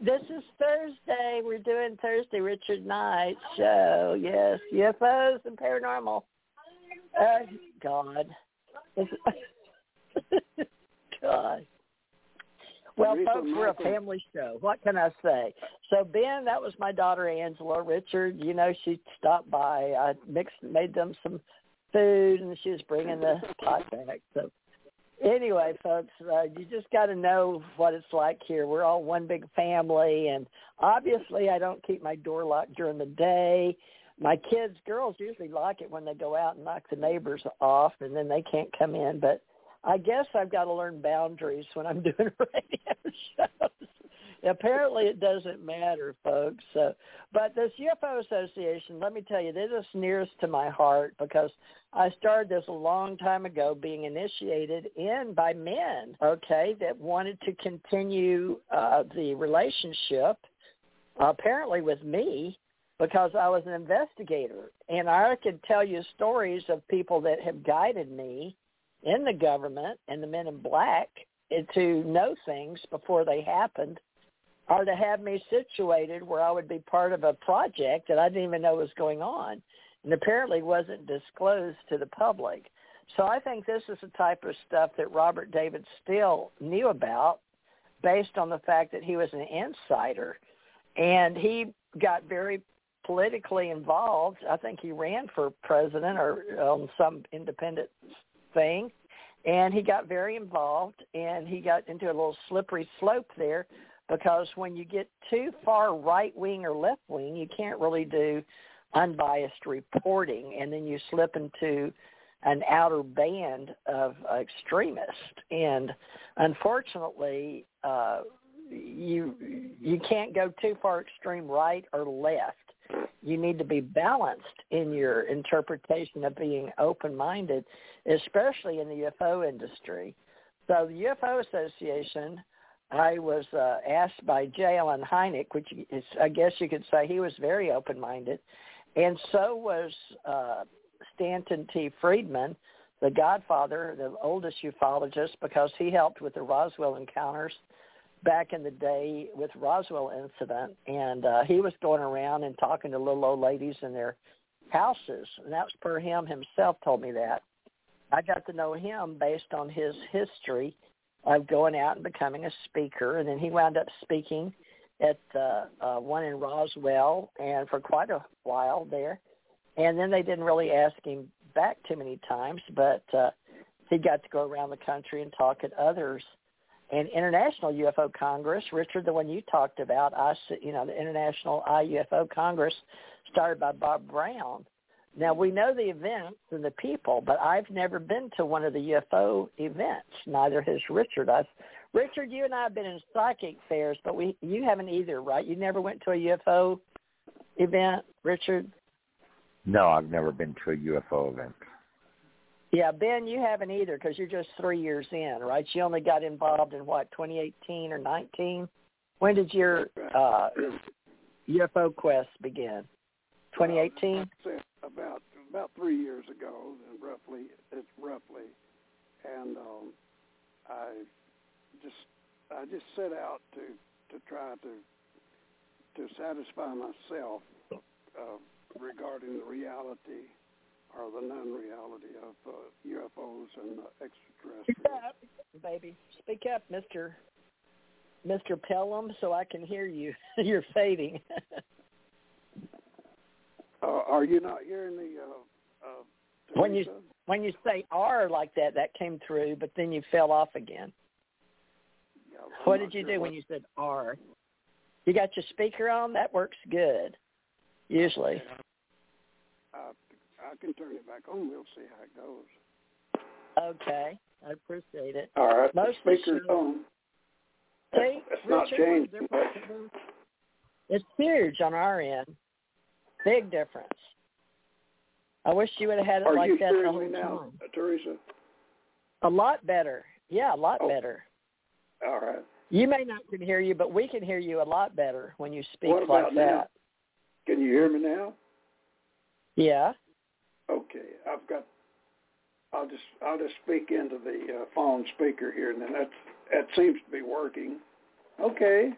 this is Thursday. We're doing Thursday Richard Knight show. Yes, UFOs and paranormal. Uh, God. God. Well, folks, we're a family show. What can I say? So, Ben, that was my daughter Angela. Richard, you know, she stopped by. I mixed, made them some food, and she was bringing the pot back. So, anyway, folks, uh, you just got to know what it's like here. We're all one big family, and obviously, I don't keep my door locked during the day. My kids, girls, usually like it when they go out and knock the neighbors off, and then they can't come in. But I guess I've got to learn boundaries when I'm doing radio shows apparently it doesn't matter, folks. So, but this UFO Association, let me tell you, this is nearest to my heart because I started this a long time ago, being initiated in by men, okay, that wanted to continue uh, the relationship, apparently with me, because I was an investigator, and I could tell you stories of people that have guided me in the government and the men in black to know things before they happened or to have me situated where I would be part of a project that I didn't even know was going on and apparently wasn't disclosed to the public. So I think this is the type of stuff that Robert David Steele knew about based on the fact that he was an insider. And he got very politically involved. I think he ran for president or on some independent thing. And he got very involved and he got into a little slippery slope there because when you get too far right wing or left wing, you can't really do unbiased reporting, and then you slip into an outer band of extremists. And unfortunately, uh, you you can't go too far extreme right or left. you need to be balanced in your interpretation of being open-minded, especially in the UFO industry. So the UFO Association, I was uh, asked by J. Allen Hynek, which is, I guess you could say he was very open-minded, and so was uh, Stanton T. Friedman, the godfather, the oldest ufologist, because he helped with the Roswell encounters back in the day with Roswell incident, and uh, he was going around and talking to little old ladies in their houses, and that was per him himself told me that. I got to know him based on his history of going out and becoming a speaker, and then he wound up speaking at uh, uh, one in Roswell, and for quite a while there, and then they didn't really ask him back too many times, but uh, he got to go around the country and talk at others. And International UFO Congress, Richard, the one you talked about, I, you know, the International IUFO Congress, started by Bob Brown. Now we know the events and the people, but I've never been to one of the UFO events. Neither has Richard. Richard, you and I have been in psychic fairs, but we you haven't either, right? You never went to a UFO event, Richard? No, I've never been to a UFO event. Yeah, Ben, you haven't either because you're just three years in, right? You only got involved in what, 2018 or 19? When did your uh, UFO quest begin? 2018. Uh, about about three years ago, roughly. It's roughly, and um, I just I just set out to to try to to satisfy myself uh, regarding the reality or the non-reality of uh, UFOs and uh, extraterrestrials. Speak up, baby. Speak up, Mister Mister Pellom, so I can hear you. You're fading. uh, are you not hearing the? Uh, uh, when you when you say R like that, that came through, but then you fell off again. Yeah, what did you sure do when you said R? You got your speaker on? That works good. Usually. Uh, I can turn it back on. We'll see how it goes. Okay, I appreciate it. All right, Most the speaker's shows, on. See, it's not changed. It's huge on our end. Big difference. I wish you would have had it Are like you that the whole me now, time. uh, Theresa? A lot better. Yeah, a lot Oh. better. All right. You may not can hear you, but we can hear you a lot better when you speak What about like now? Can you hear me now? Yeah. Okay, I've got. I'll just I'll just speak into the uh, phone speaker here, and then that that seems to be working. Okay,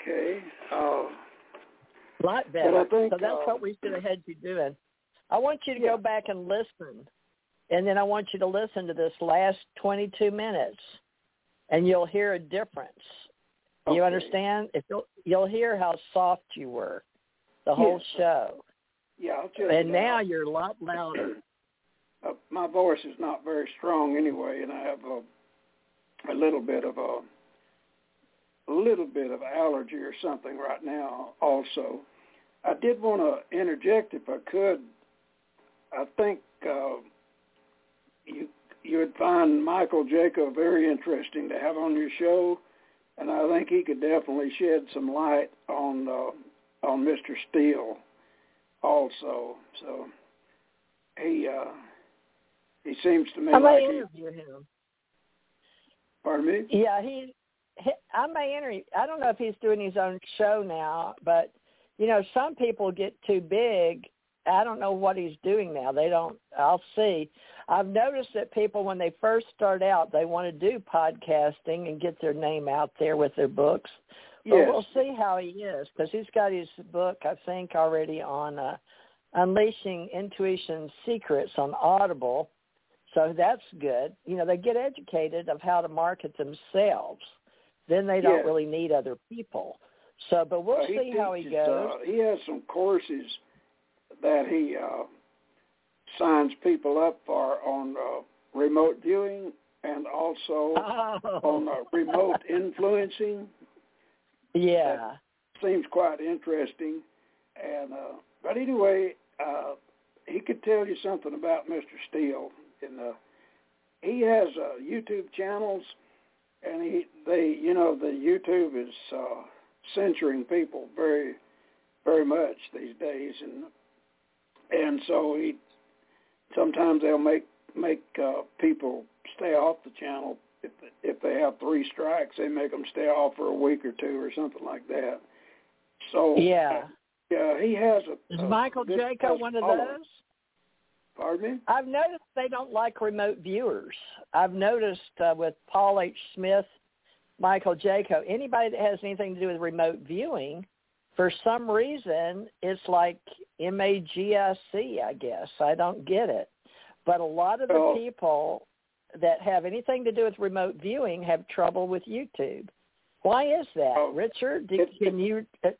okay. Uh, A lot better. Think, so that's uh, what we should have had you doing. I want you to Yeah. go back and listen. And then I want you to listen to this last 22 minutes and you'll hear a difference. You understand? If you'll, you'll hear how soft you were the whole Yes. show. yeah, And now you're a lot louder. uh, my voice is not very strong anyway, and I have a a little bit of a little bit of allergy or something right now. Also, I did want to interject if I could. I think uh, you you would find Michael Jaco very interesting to have on your show, and I think he could definitely shed some light on uh, on Mr. Steele also. So he uh, he seems to me I like may he. interview him. Pardon me. Yeah, he, he I may interview. I don't know if he's doing his own show now, but you know, some people get too big. I don't know what he's doing now. They don't. I'll see. I've noticed that people, when they first start out, they want to do podcasting and get their name out there with their books. But Yes. we'll see how he is because he's got his book, I think, already on uh, Unleashing Intuition Secrets on Audible. So that's good. You know, they get educated of how to market themselves. Then they don't Yes. really need other people. So, but we'll Uh, see how he goes. Uh, he has some courses that he uh, signs people up for on uh, remote viewing and also oh. on uh, remote influencing. yeah. Seems quite interesting. And uh, but anyway, uh, he could tell you something about Mr. Steele. And uh, he has uh, YouTube channels, and he they you know the YouTube is uh, censoring people very very much these days, and and so he sometimes they'll make make uh, people stay off the channel if if they have three strikes, they make them stay off for a week or two or something like that. So yeah, yeah, he has a. Is a Michael Jaco one of those? Pardon me? I've noticed they don't like remote viewers. I've noticed uh, with Paul H. Smith, Michael Jaco, anybody that has anything to do with remote viewing, for some reason, it's like M-A-G-I-C, I guess. I don't get it. But a lot of the Well- people that have anything to do with remote viewing have trouble with YouTube. Why is that, Oh, Richard? Do, can you? Uh,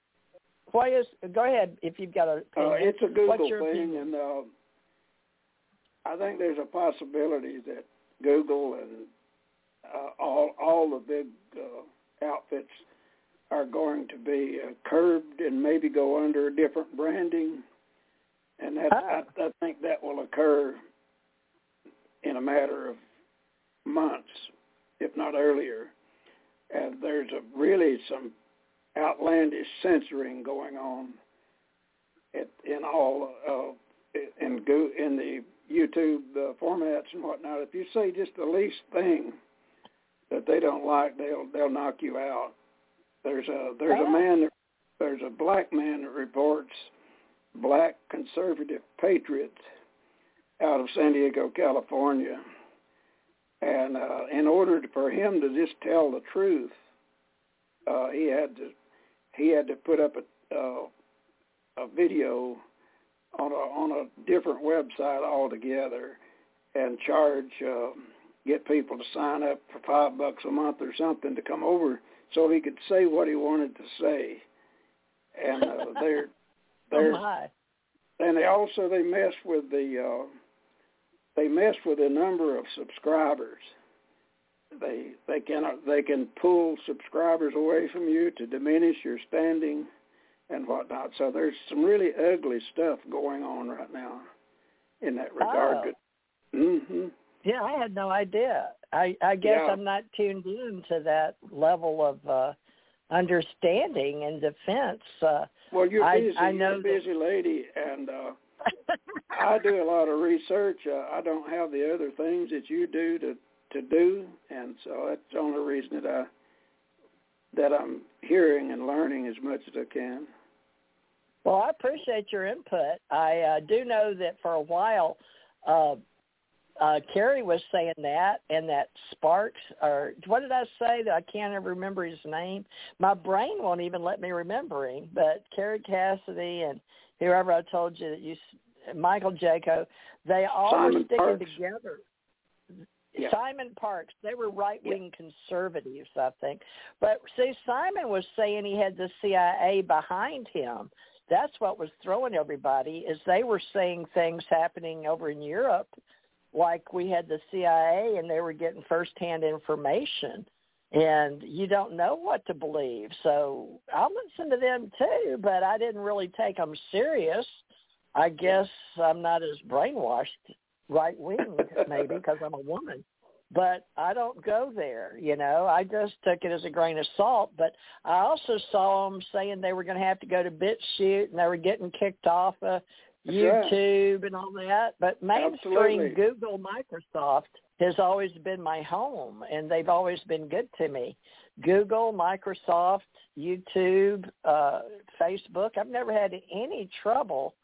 why is? Go ahead if you've got a. Uh, it's a Google thing, opinion? and uh, I think there's a possibility that Google and uh, all all the big uh, outfits are going to be uh, curbed and maybe go under a different branding, and that I, I think that will occur in a matter of months, if not earlier. And there's a really some outlandish censoring going on at, in all uh, in in the YouTube uh, formats and whatnot. If you say just the least thing that they don't like, they'll they'll knock you out. There's a there's a man that, there's a black man that reports black conservative patriots out of San Diego, California. And uh, in order to, for him to just tell the truth, uh, he had to he had to put up a uh, a video on a on a different website altogether and charge uh, get people to sign up for five bucks a month or something to come over so he could say what he wanted to say. And uh, they're Oh they're my! and they also they mess with the uh, they mess with the number of subscribers. They they can they can pull subscribers away from you to diminish your standing and whatnot. So there's some really ugly stuff going on right now in that regard. Oh. hmm Yeah, I had no idea. I I guess Yeah. I'm not tuned in to that level of uh understanding and defense. Uh Well, you're I- busy. I you're know a that- busy lady, and uh, I do a lot of research. Uh, I don't have the other things that you do to to do, and so that's the only reason that I that I'm hearing and learning as much as I can. Well, I appreciate your input. I uh, do know that for a while, uh, uh, Kerry was saying that, and that Sparks, or what did I say? That I can't ever remember his name. My brain won't even let me remember him. But Kerry Cassidy and whoever I told you that you, Michael Jaco, they all were sticking Parkes. together. Yeah. Simon Parkes, they were right wing conservatives, I think. But see, Simon was saying he had the CIA behind him. That's what was throwing everybody is they were saying things happening over in Europe, like we had the CIA and they were getting firsthand information. And you don't know what to believe. So I'll listen to them too, but I didn't really take them serious. I guess I'm not as brainwashed right wing maybe because I'm a woman. But I don't go there, you know. I just took it as a grain of salt. But I also saw them saying they were going to have to go to BitChute and they were getting kicked off of That's right. YouTube and all that. But mainstream Absolutely. Google, Microsoft has always been my home, and they've always been good to me. Google, Microsoft, YouTube, uh, Facebook. I've never had any trouble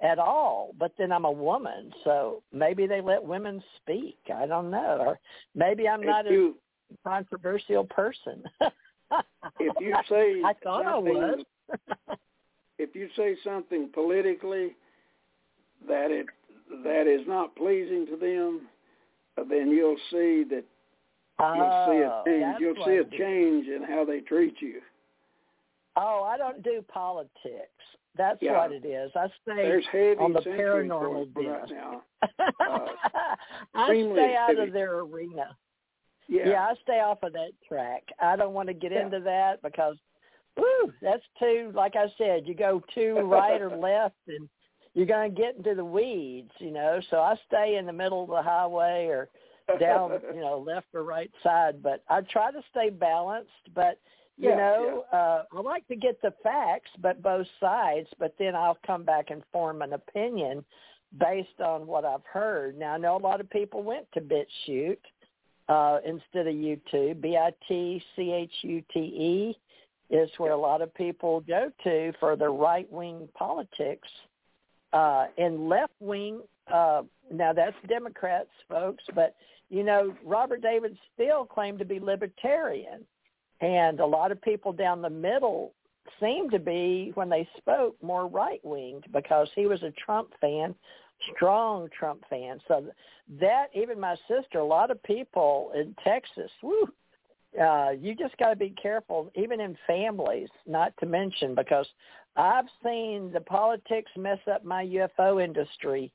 at all. But then I'm a woman, so maybe they let women speak. I don't know, or maybe I'm not if you a controversial person. if you say I thought I was. if you say something politically that it that is not pleasing to them, then you'll see that you'll see a Oh, change. You'll see a change in how they treat you. Oh, I don't do politics. That's Yeah. what it is. I stay There's heavy on the paranormal on right business. Uh, I stay out heavy. of their arena. Yeah. Yeah. I stay off of that track. I don't want to get Yeah. into that because, woo, that's too. Like I said, you go too right or left, and you're going to get into the weeds. You know, so I stay in the middle of the highway or down, you know, left or right side. But I try to stay balanced. But You Yeah, know, uh, I like to get the facts, but both sides. But then I'll come back and form an opinion based on what I've heard. Now I know a lot of people went to BitChute uh, instead of YouTube. B I T C H U T E is where a lot of people go to for their right wing politics. Uh, and left wing, uh, now that's Democrats, folks, but you know, Robert David Steele claimed to be libertarian. And a lot of people down the middle seemed to be, when they spoke, more right-winged because he was a Trump fan, strong Trump fan. So that, even my sister, a lot of people in Texas, woo, uh, you just got to be careful, even in families, not to mention, because I've seen the politics mess up my UFO industry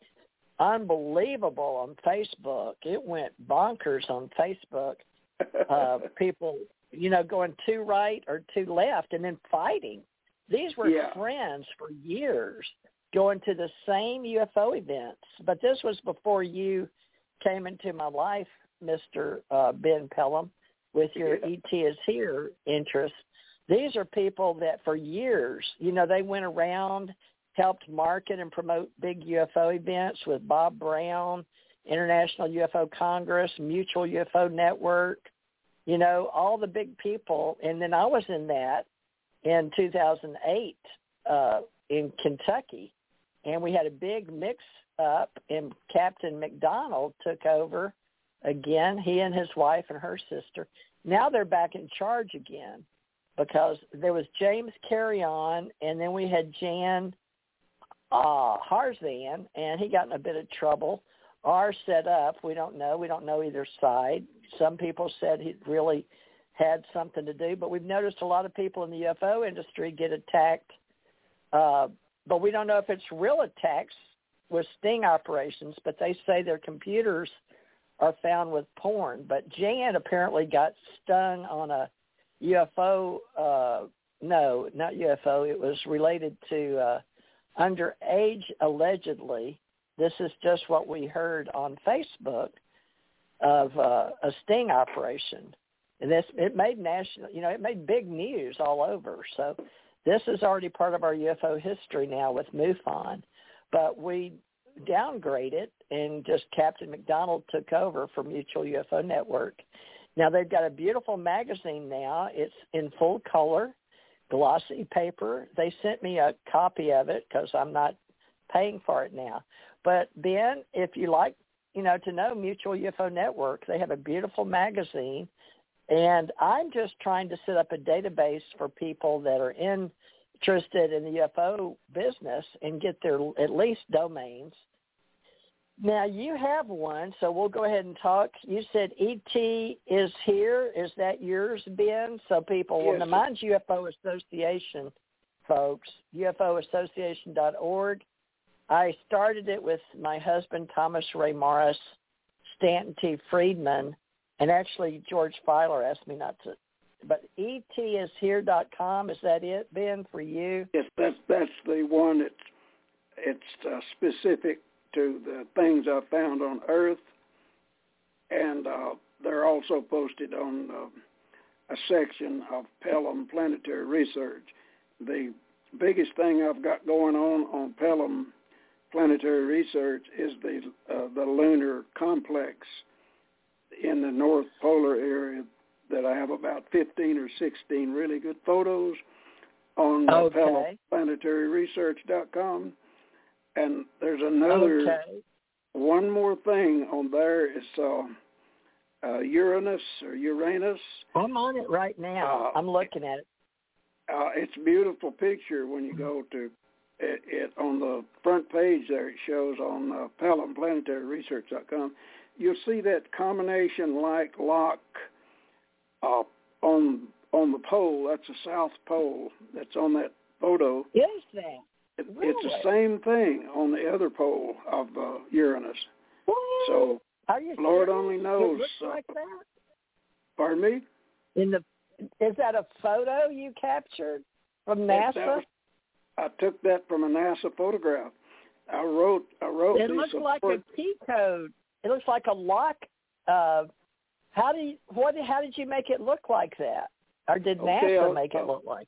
unbelievable on Facebook. It went bonkers on Facebook. Uh, people, you know, going too right or too left and then fighting. These were Yeah. friends for years going to the same UFO events. But this was before you came into my life, Mr. Uh, ben Pellom, with your Yeah. ET is here interest. These are people that for years, you know, they went around helped market and promote big UFO events with Bob Brown, International UFO Congress, Mutual UFO Network, you know, all the big people. And then I was in that in 2008 uh, in Kentucky, and we had a big mix up, and Captain McDonald took over again, he and his wife and her sister. Now they're back in charge again because there was James Carrion, and then we had Jan uh, Harzan, and he got in a bit of trouble. R set up. We don't know. We don't know either side. Some people said he really had something to do, but we've noticed a lot of people in the UFO industry get attacked. Uh, but we don't know if it's real attacks with sting operations, but they say their computers are found with porn. But Jan apparently got stung on a UFO. Uh, no, not UFO. It was related to uh, underage allegedly. This is just what we heard on Facebook of uh, a sting operation, and this it made national. You know, it made big news all over. So this is already part of our UFO history now with MUFON, but we downgraded and just Captain McDonald took over for Mutual UFO Network. Now they've got a beautiful magazine now. It's in full color, glossy paper. They sent me a copy of it because I'm not paying for it now. But Ben, if you like, you know, to know Mutual UFO Network, they have a beautiful magazine. And I'm just trying to set up a database for people that are interested in the UFO business and get their at least domains. Now you have one, so we'll go ahead and talk. You said ET is here. Is that yours, Ben? So people, well, Yes. now mine's UFO Association, folks. UFOassociation.org. I started it with my husband Thomas Ray Morris, Stanton T. Friedman, and actually George Filer asked me not to. But etishere.com is that it, Ben, for you? Yes, that's that's the one. It's it's uh, specific to the things I found on Earth, and uh, they're also posted on uh, a section of Pellom Planetary Research. The biggest thing I've got going on on Pellom Planetary Research is the uh, the lunar complex in the North Polar area that I have about 15 or 16 really good photos on Okay. PellomPlanetaryResearch.com. And there's another Okay. one more thing on there is uh, uh, Uranus or Uranus. I'm on it right now. Uh, I'm looking at it. Uh, it's a beautiful picture when you go to it, it on the front page there. It shows on uh. You'll see that combination-like lock uh, on on the pole. That's the south pole. That's on that photo. Is that? It, It's the same thing on the other pole of uh, Uranus. What? So, Lord serious? only knows, It looks uh, like that. pardon me. In the is that a photo you captured from NASA? I took that from a NASA photograph. I wrote. I wrote. it looks like a key code. It looks like a lock. Uh, how do you, what? How did you make it look like that? or did okay, NASA uh, make it look like?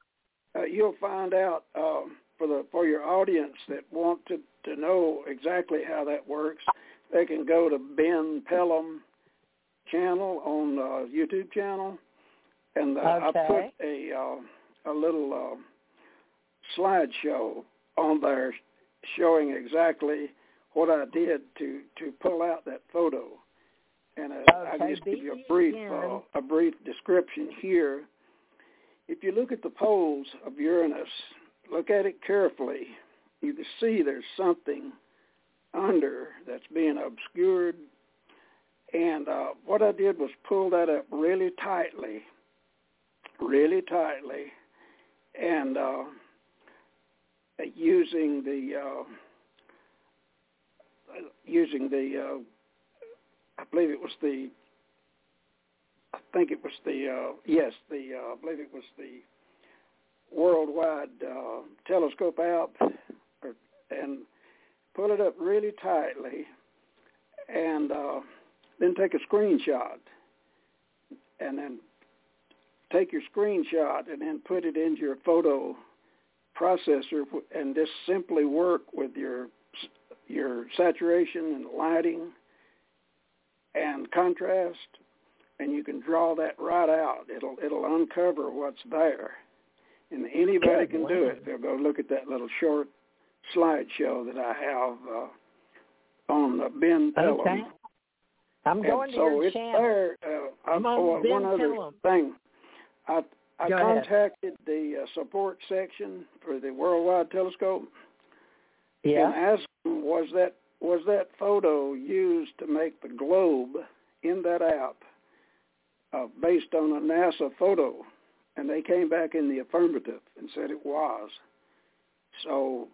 Uh, you'll find out um, for the for your audience that want to to know exactly how that works. They can go to Ben Pellom channel on uh, YouTube channel, and uh, okay. I put a uh, a little uh, slideshow on there showing exactly what I did to to pull out that photo. And uh, okay, I just give you a brief uh, a brief description here. If you look at the poles of Uranus, look at it carefully. You can see there's something under that's being obscured. And uh, what I did was pull that up really tightly, really tightly, and uh, using the uh, using the uh, I believe it was the I think it was the uh, yes the uh, I believe it was the worldwide uh, telescope or, and pull it up really tightly and uh, then take a screenshot and then take your screenshot and then put it into your photo processor and just simply work with your your saturation and lighting and contrast and you can draw that right out it'll it'll uncover what's there and anybody can do it they'll go look at that little short slideshow that i have uh, on the ben Pellom. Okay. I'm going and to so your it's channel. there uh, I, I'm on oh, Ben one other thing i I Go ahead. contacted the uh, support section for the Worldwide Telescope Yeah. and asked them, was that was that photo used to make the globe in that app uh, based on a NASA photo? And they came back in the affirmative and said it was. So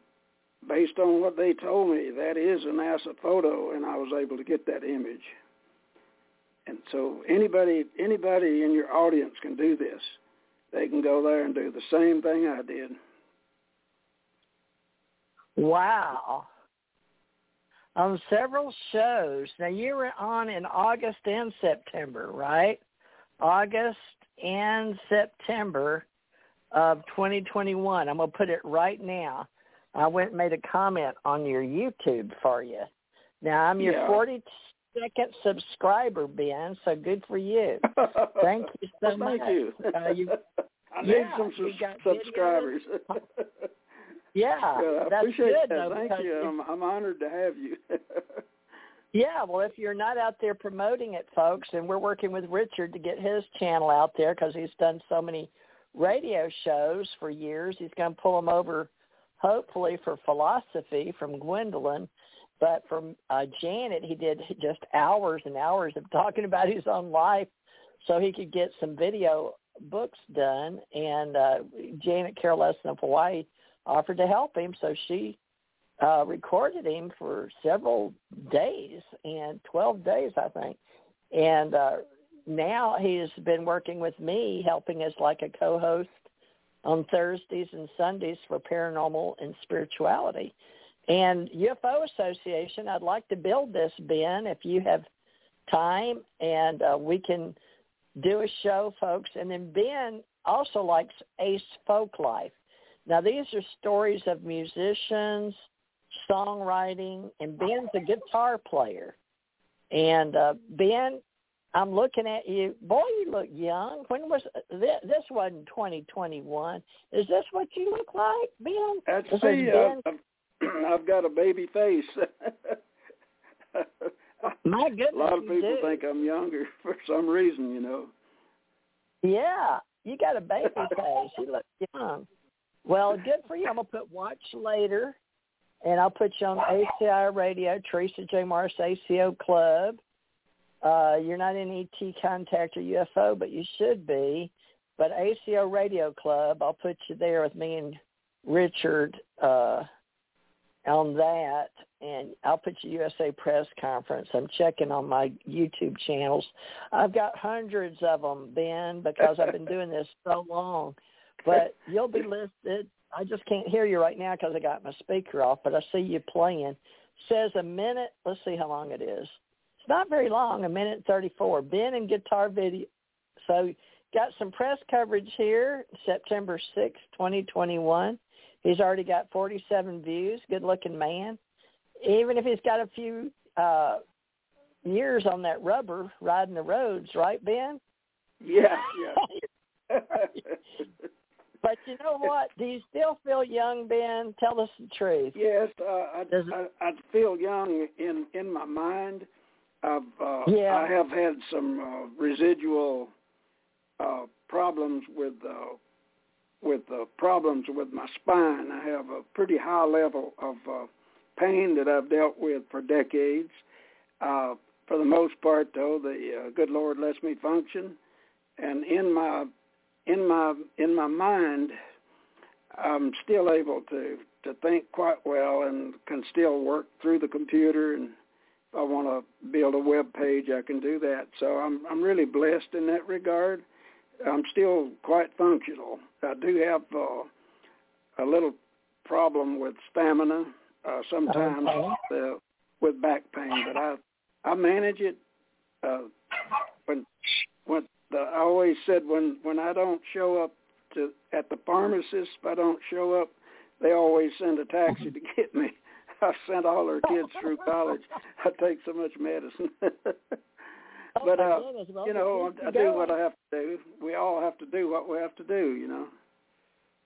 based on what they told me, that is a NASA photo, and I was able to get that image. And so anybody anybody in your audience can do this they can go there and do the same thing I did. Wow. On several shows. Now you were on in August and September, right? August and September of 2021. I'm going to put it right now. I went and made a comment on your YouTube for you. Now I'm your Yeah. 42nd subscriber, Ben. So good for you. Thank you so well, thank much. you. Uh, you- I need yeah, some got subscribers. Yeah, Yeah, I that's appreciate good that. though. Thank you. I'm, I'm honored to have you. Yeah, well, if you're not out there promoting it, folks, and we're working with Richard to get his channel out there because he's done so many radio shows for years. He's going to pull them over, hopefully, for philosophy from Gwendolyn. But from uh, Janet, he did just hours and hours of talking about his own life so he could get some video books done. And uh, Janet Carol Lesson of Hawaii offered to help him, so she uh, recorded him for several days and 12 days, I think. And uh, now he's been working with me, helping as like a co-host on Thursdays and Sundays for paranormal and spirituality. And UFO Association, I'd like to build this, Ben, if you have time, and uh, we can do a show, folks. And then Ben also likes Ace Folk Life. Now, these are stories of musicians, songwriting, and Ben's a guitar player. And uh, Ben, I'm looking at you. Boy, you look young. When was this? This wasn't 2021. Is this what you look like, Ben? That's This is Ben. I've, I've got a baby face. My goodness, a lot of people think I'm younger for some reason, you know. Yeah, you got a baby face. You look young. Well, good for you. I'm gonna put watch later, and I'll put you on ACI Radio, Theresa J. Morris ACO Club. Uh, you're not in ET Contact or UFO, but you should be. But ACO Radio Club, I'll put you there with me and Richard uh, on that, and I'll put you USA Press Conference. I'm checking on my YouTube channels. I've got hundreds of them, Ben, because I've been doing this so long. But you'll be listed. I just can't hear you right now because I got my speaker off, but I see you playing. Says a minute. Let's see how long it is. It's not very long, a minute 34. Ben and guitar video. So got some press coverage here, September sixth, 2021. He's already got 47 views. Good looking man. Even if he's got a few uh, years on that rubber riding the roads, right, Ben? Yeah, yeah. but you know what? Do you still feel young, Ben? Tell us the truth. Yes, uh, I, I I feel young in in my mind. I've uh, yeah. I have had some uh, residual uh, problems with uh, with uh, problems with my spine. I have a pretty high level of uh, pain that I've dealt with for decades. Uh, for the most part, though, the uh, good Lord lets me function, and in my in my in my mind, I'm still able to to think quite well and can still work through the computer and if I want to build a web page, I can do that. So I'm I'm really blessed in that regard. I'm still quite functional. I do have uh, a little problem with stamina uh, sometimes okay. uh, with back pain, but I I manage it. Uh, when when the, I always said when when I don't show up to at the pharmacist, if I don't show up, they always send a taxi to get me. I sent all our kids through college. I take so much medicine. Oh, but uh, well, you know, I do what I have to do. We all have to do what we have to do. You know.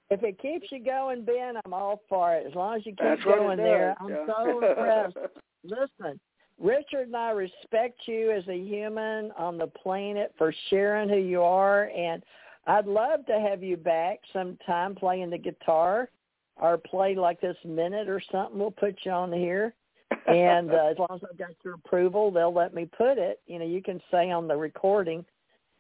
If it keeps you going, Ben, I'm all for it. As long as you keep That's going there, I'm yeah. so impressed. Listen, Richard and I respect you as a human on the planet for sharing who you are, and I'd love to have you back sometime playing the guitar or play like this minute or something. We'll put you on here. And uh, as long as I've got your approval, they'll let me put it. You know, you can say on the recording,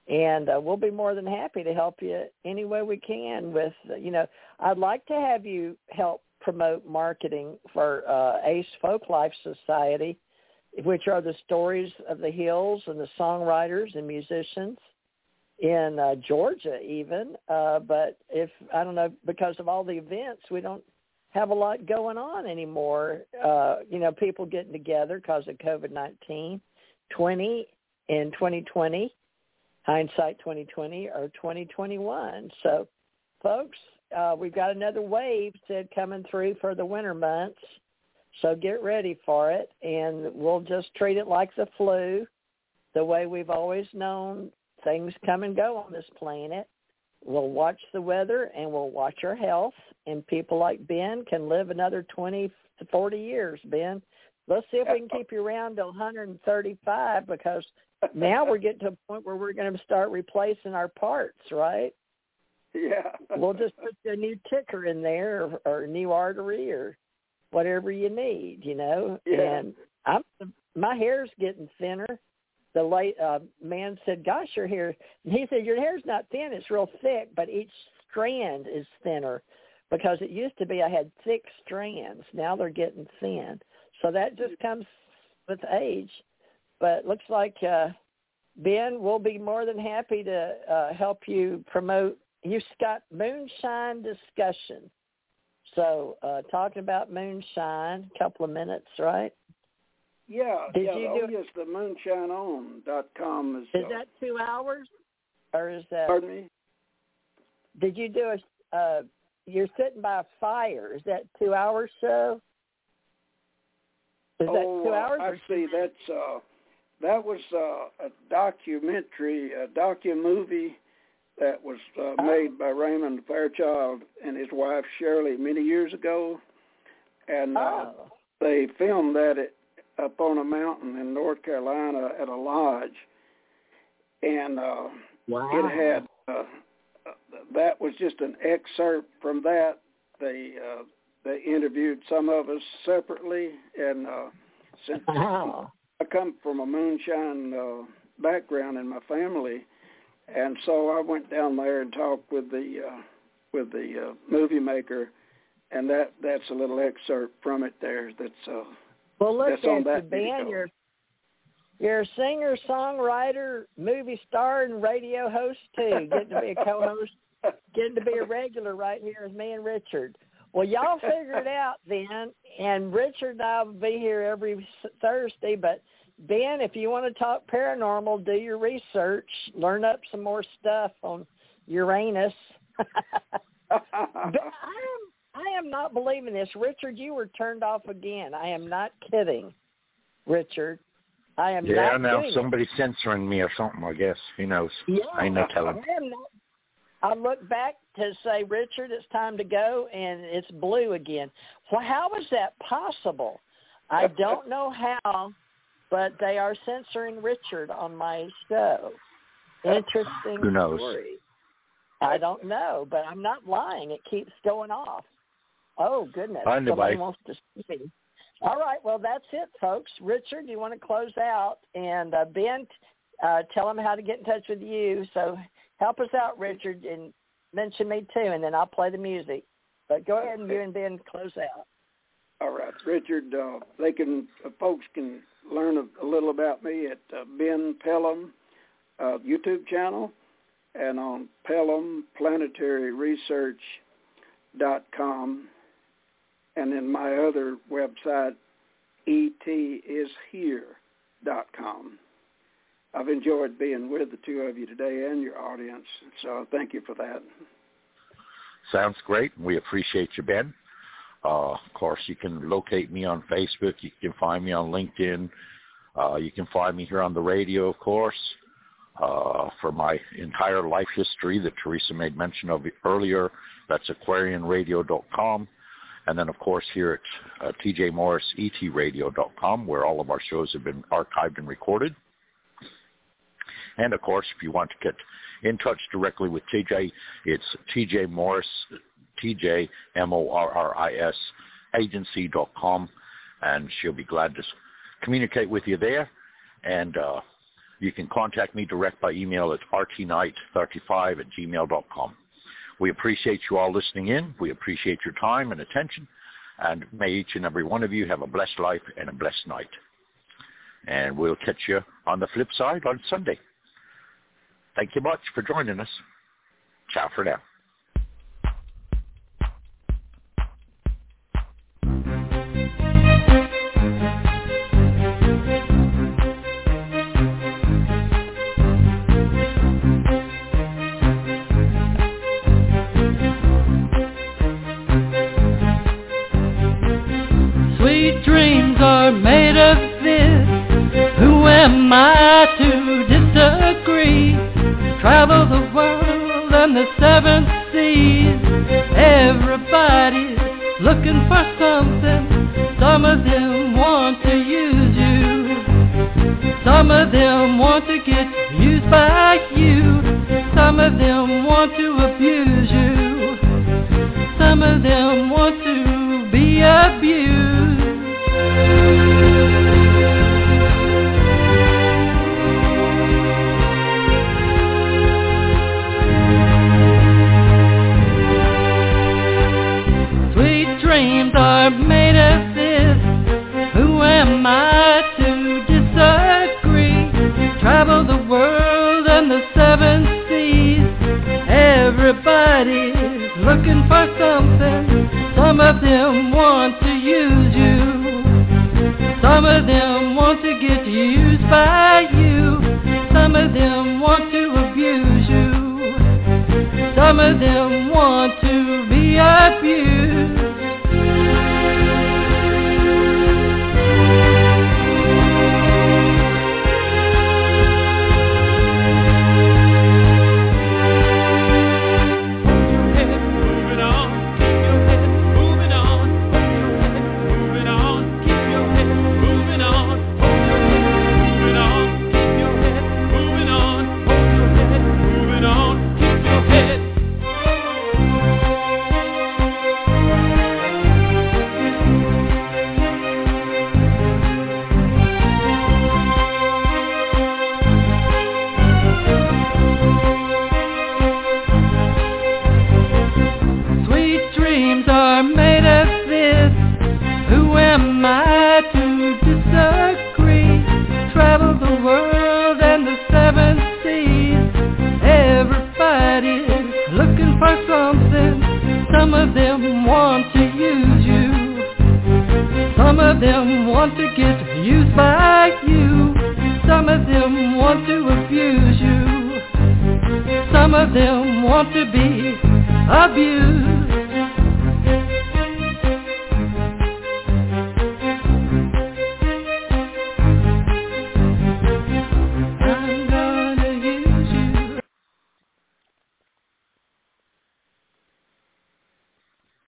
and uh, we'll be more than happy to help you any way we can. With you know, I'd like to have you help promote marketing for uh, Ace Folk Life Society, which are the stories of the hills and the songwriters and musicians in uh, Georgia, even. Uh, but if I don't know, because of all the events, we don't have a lot going on anymore. Uh, you know, people getting together because of COVID nineteen, twenty in twenty twenty, hindsight twenty twenty or twenty twenty one. So, folks, uh, we've got another wave said coming through for the winter months. So get ready for it, and we'll just treat it like the flu, the way we've always known things come and go on this planet. We'll watch the weather and we'll watch our health. And people like Ben can live another 20 to 40 years, Ben. Let's see if we can keep you around to 135 because now we're getting to a point where we're going to start replacing our parts, right? Yeah. we'll just put a new ticker in there or, or a new artery or whatever you need, you know. Yeah. And I'm my hair's getting thinner the late uh, man said, "Gosh, your hair." And he said, "Your hair's not thin; it's real thick, but each strand is thinner because it used to be I had thick strands. Now they're getting thin, so that just comes with age. But looks like uh, Ben will be more than happy to uh, help you promote. You've got moonshine discussion. So uh, talking about moonshine, a couple of minutes, right? Yeah, Did yeah. you oh, do- yes, the moonshineon.com is. Is uh, that two hours, or is that? Pardon me. Did you do a? Uh, you're sitting by a fire. Is that two hours show? Is oh, that two uh, hours? I or see. That's uh, that was uh, a documentary, a docu movie that was uh, Oh. made by Raymond Fairchild and his wife Shirley many years ago, and uh, Oh, they filmed that at, up on a mountain in North Carolina at a lodge, and uh, wow! it had uh, that was just an excerpt from that. They uh, they interviewed some of us separately, and uh, since Wow. I come from a moonshine uh, background in my family, and so I went down there and talked with the uh, with the uh, movie maker, and that that's a little excerpt from it there. That's uh, Well, look that's on at you, Ben. You're you're a singer, songwriter, movie star, and radio host too. Getting to be a co-host, getting to be a regular right here with me and Richard. Well, y'all figure it out then, and Richard and I will be here every Thursday. But Ben, if you want to talk paranormal, do your research, learn up some more stuff on Uranus. I am I am not believing this. Richard, you were turned off again. I am not kidding. Richard. I am yeah, not now kidding. somebody's censoring me or something, I guess. Who knows? Yeah, I ain't no telling. I am not. I look back to say, Richard, it's time to go, and it's blue again. Well, how is that possible? I don't know how, but they are censoring Richard on my show. Interesting Who knows? story. I don't know, but I'm not lying. It keeps going off. Oh goodness! Anyway. Somebody wants to see me. All right, well that's it, folks. Richard, you want to close out, and uh, Ben, uh, tell them how to get in touch with you. So help us out, Richard, and mention me too, and then I'll play the music. But go ahead and you and Ben close out. All right, Richard. Uh, they can uh, folks can learn a, a little about me at uh, Ben Pellom uh, YouTube channel and on Pellom Planetary Research dot com, and then my other website etishere.com. I've enjoyed being with the two of you today and your audience, so thank you for that. Sounds great. We appreciate you, Ben. Uh, of course, you can locate me on Facebook. You can find me on LinkedIn. Uh, you can find me here on the radio, of course, uh, for my entire life history that Theresa made mention of earlier. That's aquarianradio.com. And then, of course, here at uh, tjmorrisetradio.com, where all of our shows have been archived and recorded. And, of course, if you want to get in touch directly with TJ, it's TJ Morris, TJ, M-O-R-R-I-S, agency.com, and she'll be glad to communicate with you there. And uh, you can contact me direct by email at rtnight35 at gmail.com. We appreciate you all listening in. We appreciate your time and attention. And may each and every one of you have a blessed life and a blessed night. And we'll catch you on the flip side on Sunday. Thank you much for joining us. Ciao for now. The seven seas. Everybody's looking for something. Some of them want to use you. Some of them want to get used by you. Some of them want to abuse you. Some of them want to be abused. Are made of this. Who am I to disagree? Travel the world and the seven seas. Everybody's looking for something. Some of them want to use you. Some of them want to get used by you. Some of them want to abuse you. Some of them want to be abused. Them want to be abused.